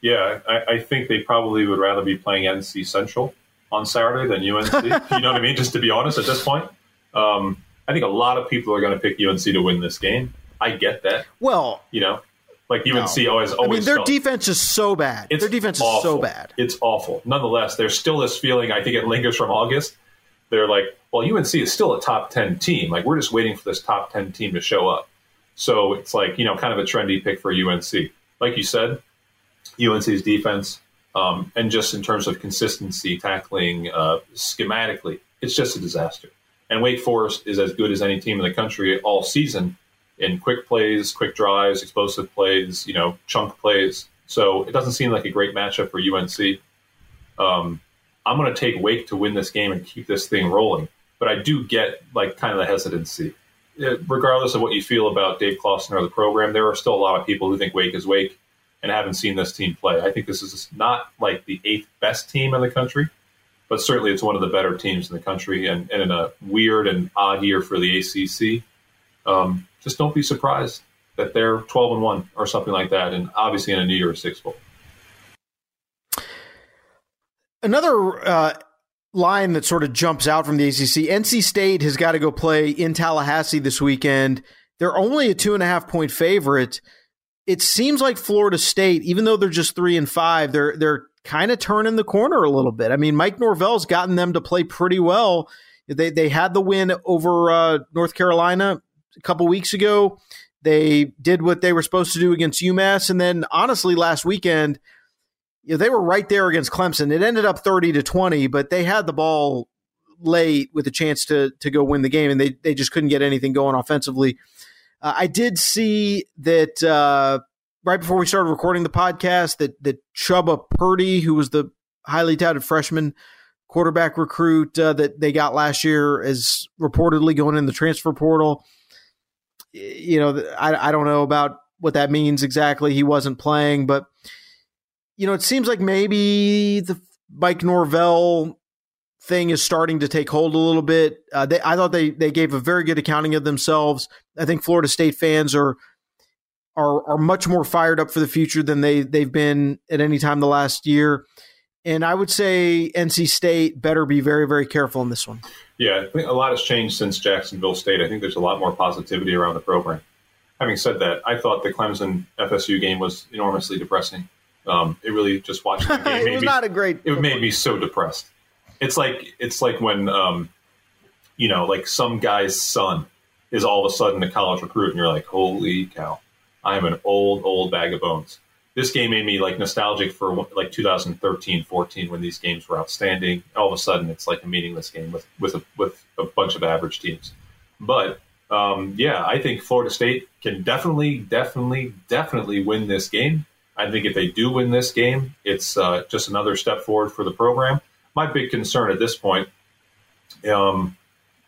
Speaker 3: Yeah, I, I think they probably would rather be playing NC Central on Saturday than UNC. you know what I mean? Just to be honest, at this point, um, I think a lot of people are going to pick UNC to win this game. I get that.
Speaker 2: Well,
Speaker 3: you know, like UNC no. always, always. I
Speaker 2: mean, their felt, defense is so bad. It's their defense awful. is so bad.
Speaker 3: It's awful. Nonetheless, there's still this feeling. I think it lingers from August they're like, well, UNC is still a top 10 team. Like, we're just waiting for this top 10 team to show up. So it's like, you know, kind of a trendy pick for UNC. Like you said, UNC's defense, um, and just in terms of consistency, tackling uh, schematically, it's just a disaster. And Wake Forest is as good as any team in the country all season in quick plays, quick drives, explosive plays, you know, chunk plays. So it doesn't seem like a great matchup for UNC. Um, I'm going to take Wake to win this game and keep this thing rolling. But I do get like kind of the hesitancy. Regardless of what you feel about Dave Clawson or the program, there are still a lot of people who think Wake is Wake, and haven't seen this team play. I think this is not like the eighth best team in the country, but certainly it's one of the better teams in the country. And, and in a weird and odd year for the ACC, um, just don't be surprised that they're 12 and 1 or something like that. And obviously in a New Year's Six Bowl.
Speaker 2: Another uh, line that sort of jumps out from the ACC NC State has got to go play in Tallahassee this weekend. They're only a two and a half point favorite. It seems like Florida State, even though they're just three and five, they're they're kind of turning the corner a little bit. I mean, Mike Norvell's gotten them to play pretty well. They they had the win over uh, North Carolina a couple weeks ago. They did what they were supposed to do against UMass, and then honestly, last weekend, you know, they were right there against Clemson. It ended up thirty to twenty, but they had the ball late with a chance to to go win the game, and they they just couldn't get anything going offensively. Uh, I did see that uh, right before we started recording the podcast that that Chubba Purdy, who was the highly touted freshman quarterback recruit uh, that they got last year, is reportedly going in the transfer portal you know, I, I don't know about what that means exactly. He wasn't playing, but you know, it seems like maybe the Mike Norvell thing is starting to take hold a little bit. Uh, they, I thought they they gave a very good accounting of themselves. I think Florida State fans are are are much more fired up for the future than they they've been at any time the last year. And I would say NC State better be very very careful in this one.
Speaker 3: Yeah, I think a lot has changed since Jacksonville State. I think there's a lot more positivity around the program. Having said that, I thought the Clemson FSU game was enormously depressing. Um, it really just watching the game
Speaker 2: it was
Speaker 3: me,
Speaker 2: not a great.
Speaker 3: It made me so depressed. It's like it's like when um, you know, like some guy's son is all of a sudden a college recruit, and you're like, holy cow, I am an old old bag of bones. This game made me like nostalgic for like 2013 14 when these games were outstanding. All of a sudden it's like a meaningless game with with a, with a bunch of average teams. But um, yeah i think florida state can definitely definitely definitely win this game. I think if they do win this game it's uh, just another step forward for the program. My big concern at this point um,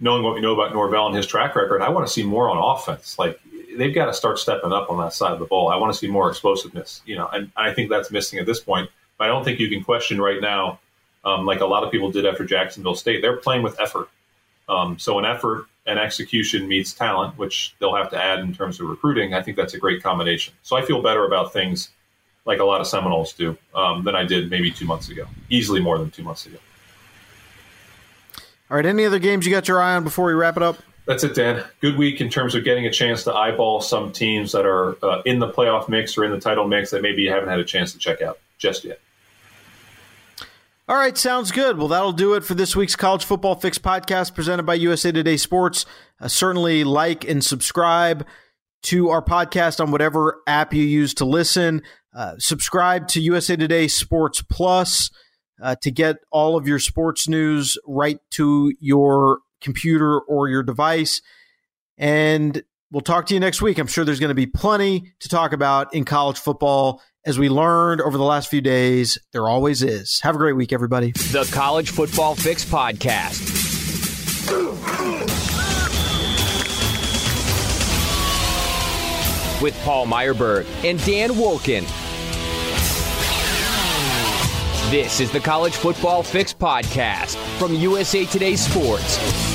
Speaker 3: knowing what we know about norvell and his track record i want to see more on offense like they've got to start stepping up on that side of the ball. I want to see more explosiveness, you know, and I think that's missing at this point. But I don't think you can question right now, um, like a lot of people did after Jacksonville State. They're playing with effort. Um, so an effort and execution meets talent, which they'll have to add in terms of recruiting. I think that's a great combination. So I feel better about things like a lot of Seminoles do um, than I did maybe two months ago. Easily more than two months ago.
Speaker 2: All right. Any other games you got your eye on before we wrap it up?
Speaker 3: That's it, Dan. Good week in terms of getting a chance to eyeball some teams that are uh, in the playoff mix or in the title mix that maybe you haven't had a chance to check out just yet.
Speaker 2: All right, sounds good. Well, that'll do it for this week's College Football Fix podcast presented by USA Today Sports. Uh, certainly like and subscribe to our podcast on whatever app you use to listen. Uh, subscribe to USA Today Sports Plus uh, to get all of your sports news right to your computer or your device. And we'll talk to you next week. I'm sure there's going to be plenty to talk about in college football. As we learned over the last few days, there always is. Have a great week, everybody.
Speaker 1: The College Football Fix Podcast. With Paul Myerberg and Dan Wolken. This is the College Football Fix Podcast from USA Today Sports.